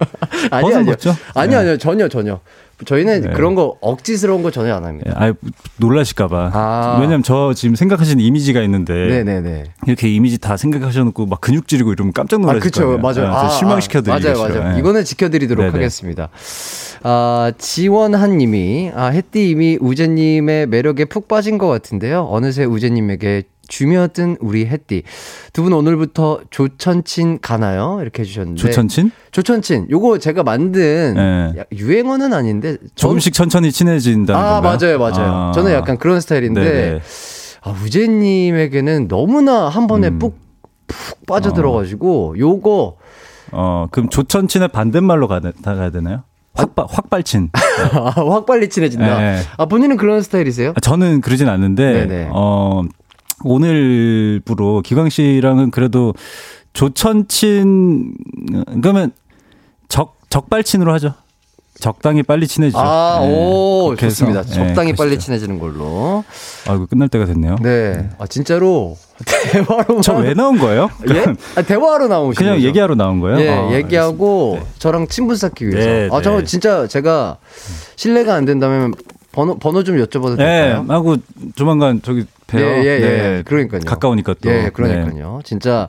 아니, 아니요. 아니,
네.
아니요. 전혀, 전혀. 저희는
네.
그런 거 억지스러운 거 전혀 안 합니다.
아, 놀라실까봐.
아.
왜냐면 저 지금 생각하시는 이미지가 있는데
네네네.
이렇게 이미지 다 생각하셔놓고 막 근육질이고 이러면 깜짝
아,
놀라실. 거예요.
맞아요.
아,
아,
실망시켜드리겠죠.
맞아요, 맞아요.
예.
이거는 지켜드리도록
네네.
하겠습니다. 아, 지원한 님이, 아, 햇띠 이미 우재님의 매력에 푹 빠진 것 같은데요. 어느새 우재님에게 주며든 우리 햇띠. 두 분 오늘부터 조천친 가나요? 이렇게 해주셨는데.
조천친?
조천친. 요거 제가 만든
네.
야, 유행어는 아닌데. 전-
조금씩 천천히 친해진다는
아,
건가요?
맞아요, 맞아요.
아.
저는 약간 그런 스타일인데.
네네.
아, 우재님에게는 너무나 한 번에
음.
푹, 푹 빠져들어가지고, 요거,
어, 그럼 조천친의 반대말로 가, 다 가야 되나요? 확발, 확발친.
아, 확 빨리 친해진다.
네.
아, 본인은 그런 스타일이세요?
아, 저는 그러진 않는데,
네네.
어, 오늘부로 기광 씨랑은 그래도 조천친, 그러면 적, 적발친으로 하죠. 적당히 빨리 친해지죠.
아,
네.
오,
그렇게 해서,
좋습니다.
네,
적당히 빨리
가시죠.
친해지는 걸로.
아이고, 끝날 때가 됐네요.
네. 아, 진짜로, 대화로.
저 왜 나온 거예요?
예? 아, 대화로 나오신
그냥
거죠?
얘기하러 나온 거예요?
예,
아,
얘기하고.
네.
저랑 친분 쌓기 위해서.
네,
아, 저
네.
진짜 제가 실례가 안 된다면 번호, 번호 좀 여쭤봐도
네,
될까요?
하고 조만간 저기 봬요.
예, 예, 예.
네.
그러니까요.
가까우니까 또.
예, 그러니까요. 진짜,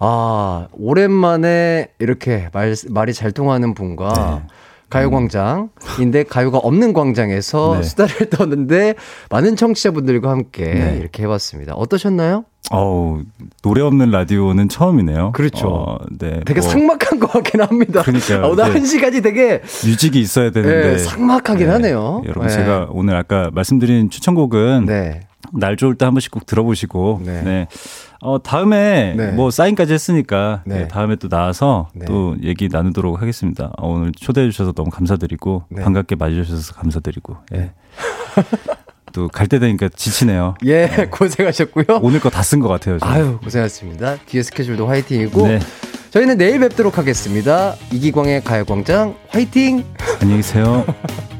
아, 오랜만에 이렇게 말, 말이 잘 통하는 분과
네.
가요광장인데 가요가 없는 광장에서
네.
수다를 떠는데 많은 청취자분들과 함께
네.
이렇게 해봤습니다. 어떠셨나요?
어우, 노래 없는 라디오는 처음이네요.
그렇죠.
어, 네.
되게
뭐
삭막한 것 같긴 합니다.
그러니까요.
아, 오늘
네.
한 시간이 되게
유직이 있어야 되는데.
예, 삭막하긴 하네요.
여러분,
예.
제가 오늘 아까 말씀드린 추천곡은
네.
날 좋을 때 한 번씩 꼭 들어보시고.
네.
네. 어, 다음에
네.
뭐 사인까지 했으니까
네.
네, 다음에 또 나와서
네.
또 얘기 나누도록 하겠습니다. 어, 오늘 초대해 주셔서 너무 감사드리고
네.
반갑게 맞이해 주셔서 감사드리고. 예. 또 갈 때 되니까 지치네요.
예, 고생하셨고요.
오늘 거 다 쓴 것 같아요. 지금.
아유, 고생하셨습니다. 뒤에 스케줄도 화이팅이고.
네.
저희는 내일 뵙도록 하겠습니다. 이기광의 가요광장 화이팅!
안녕히 계세요.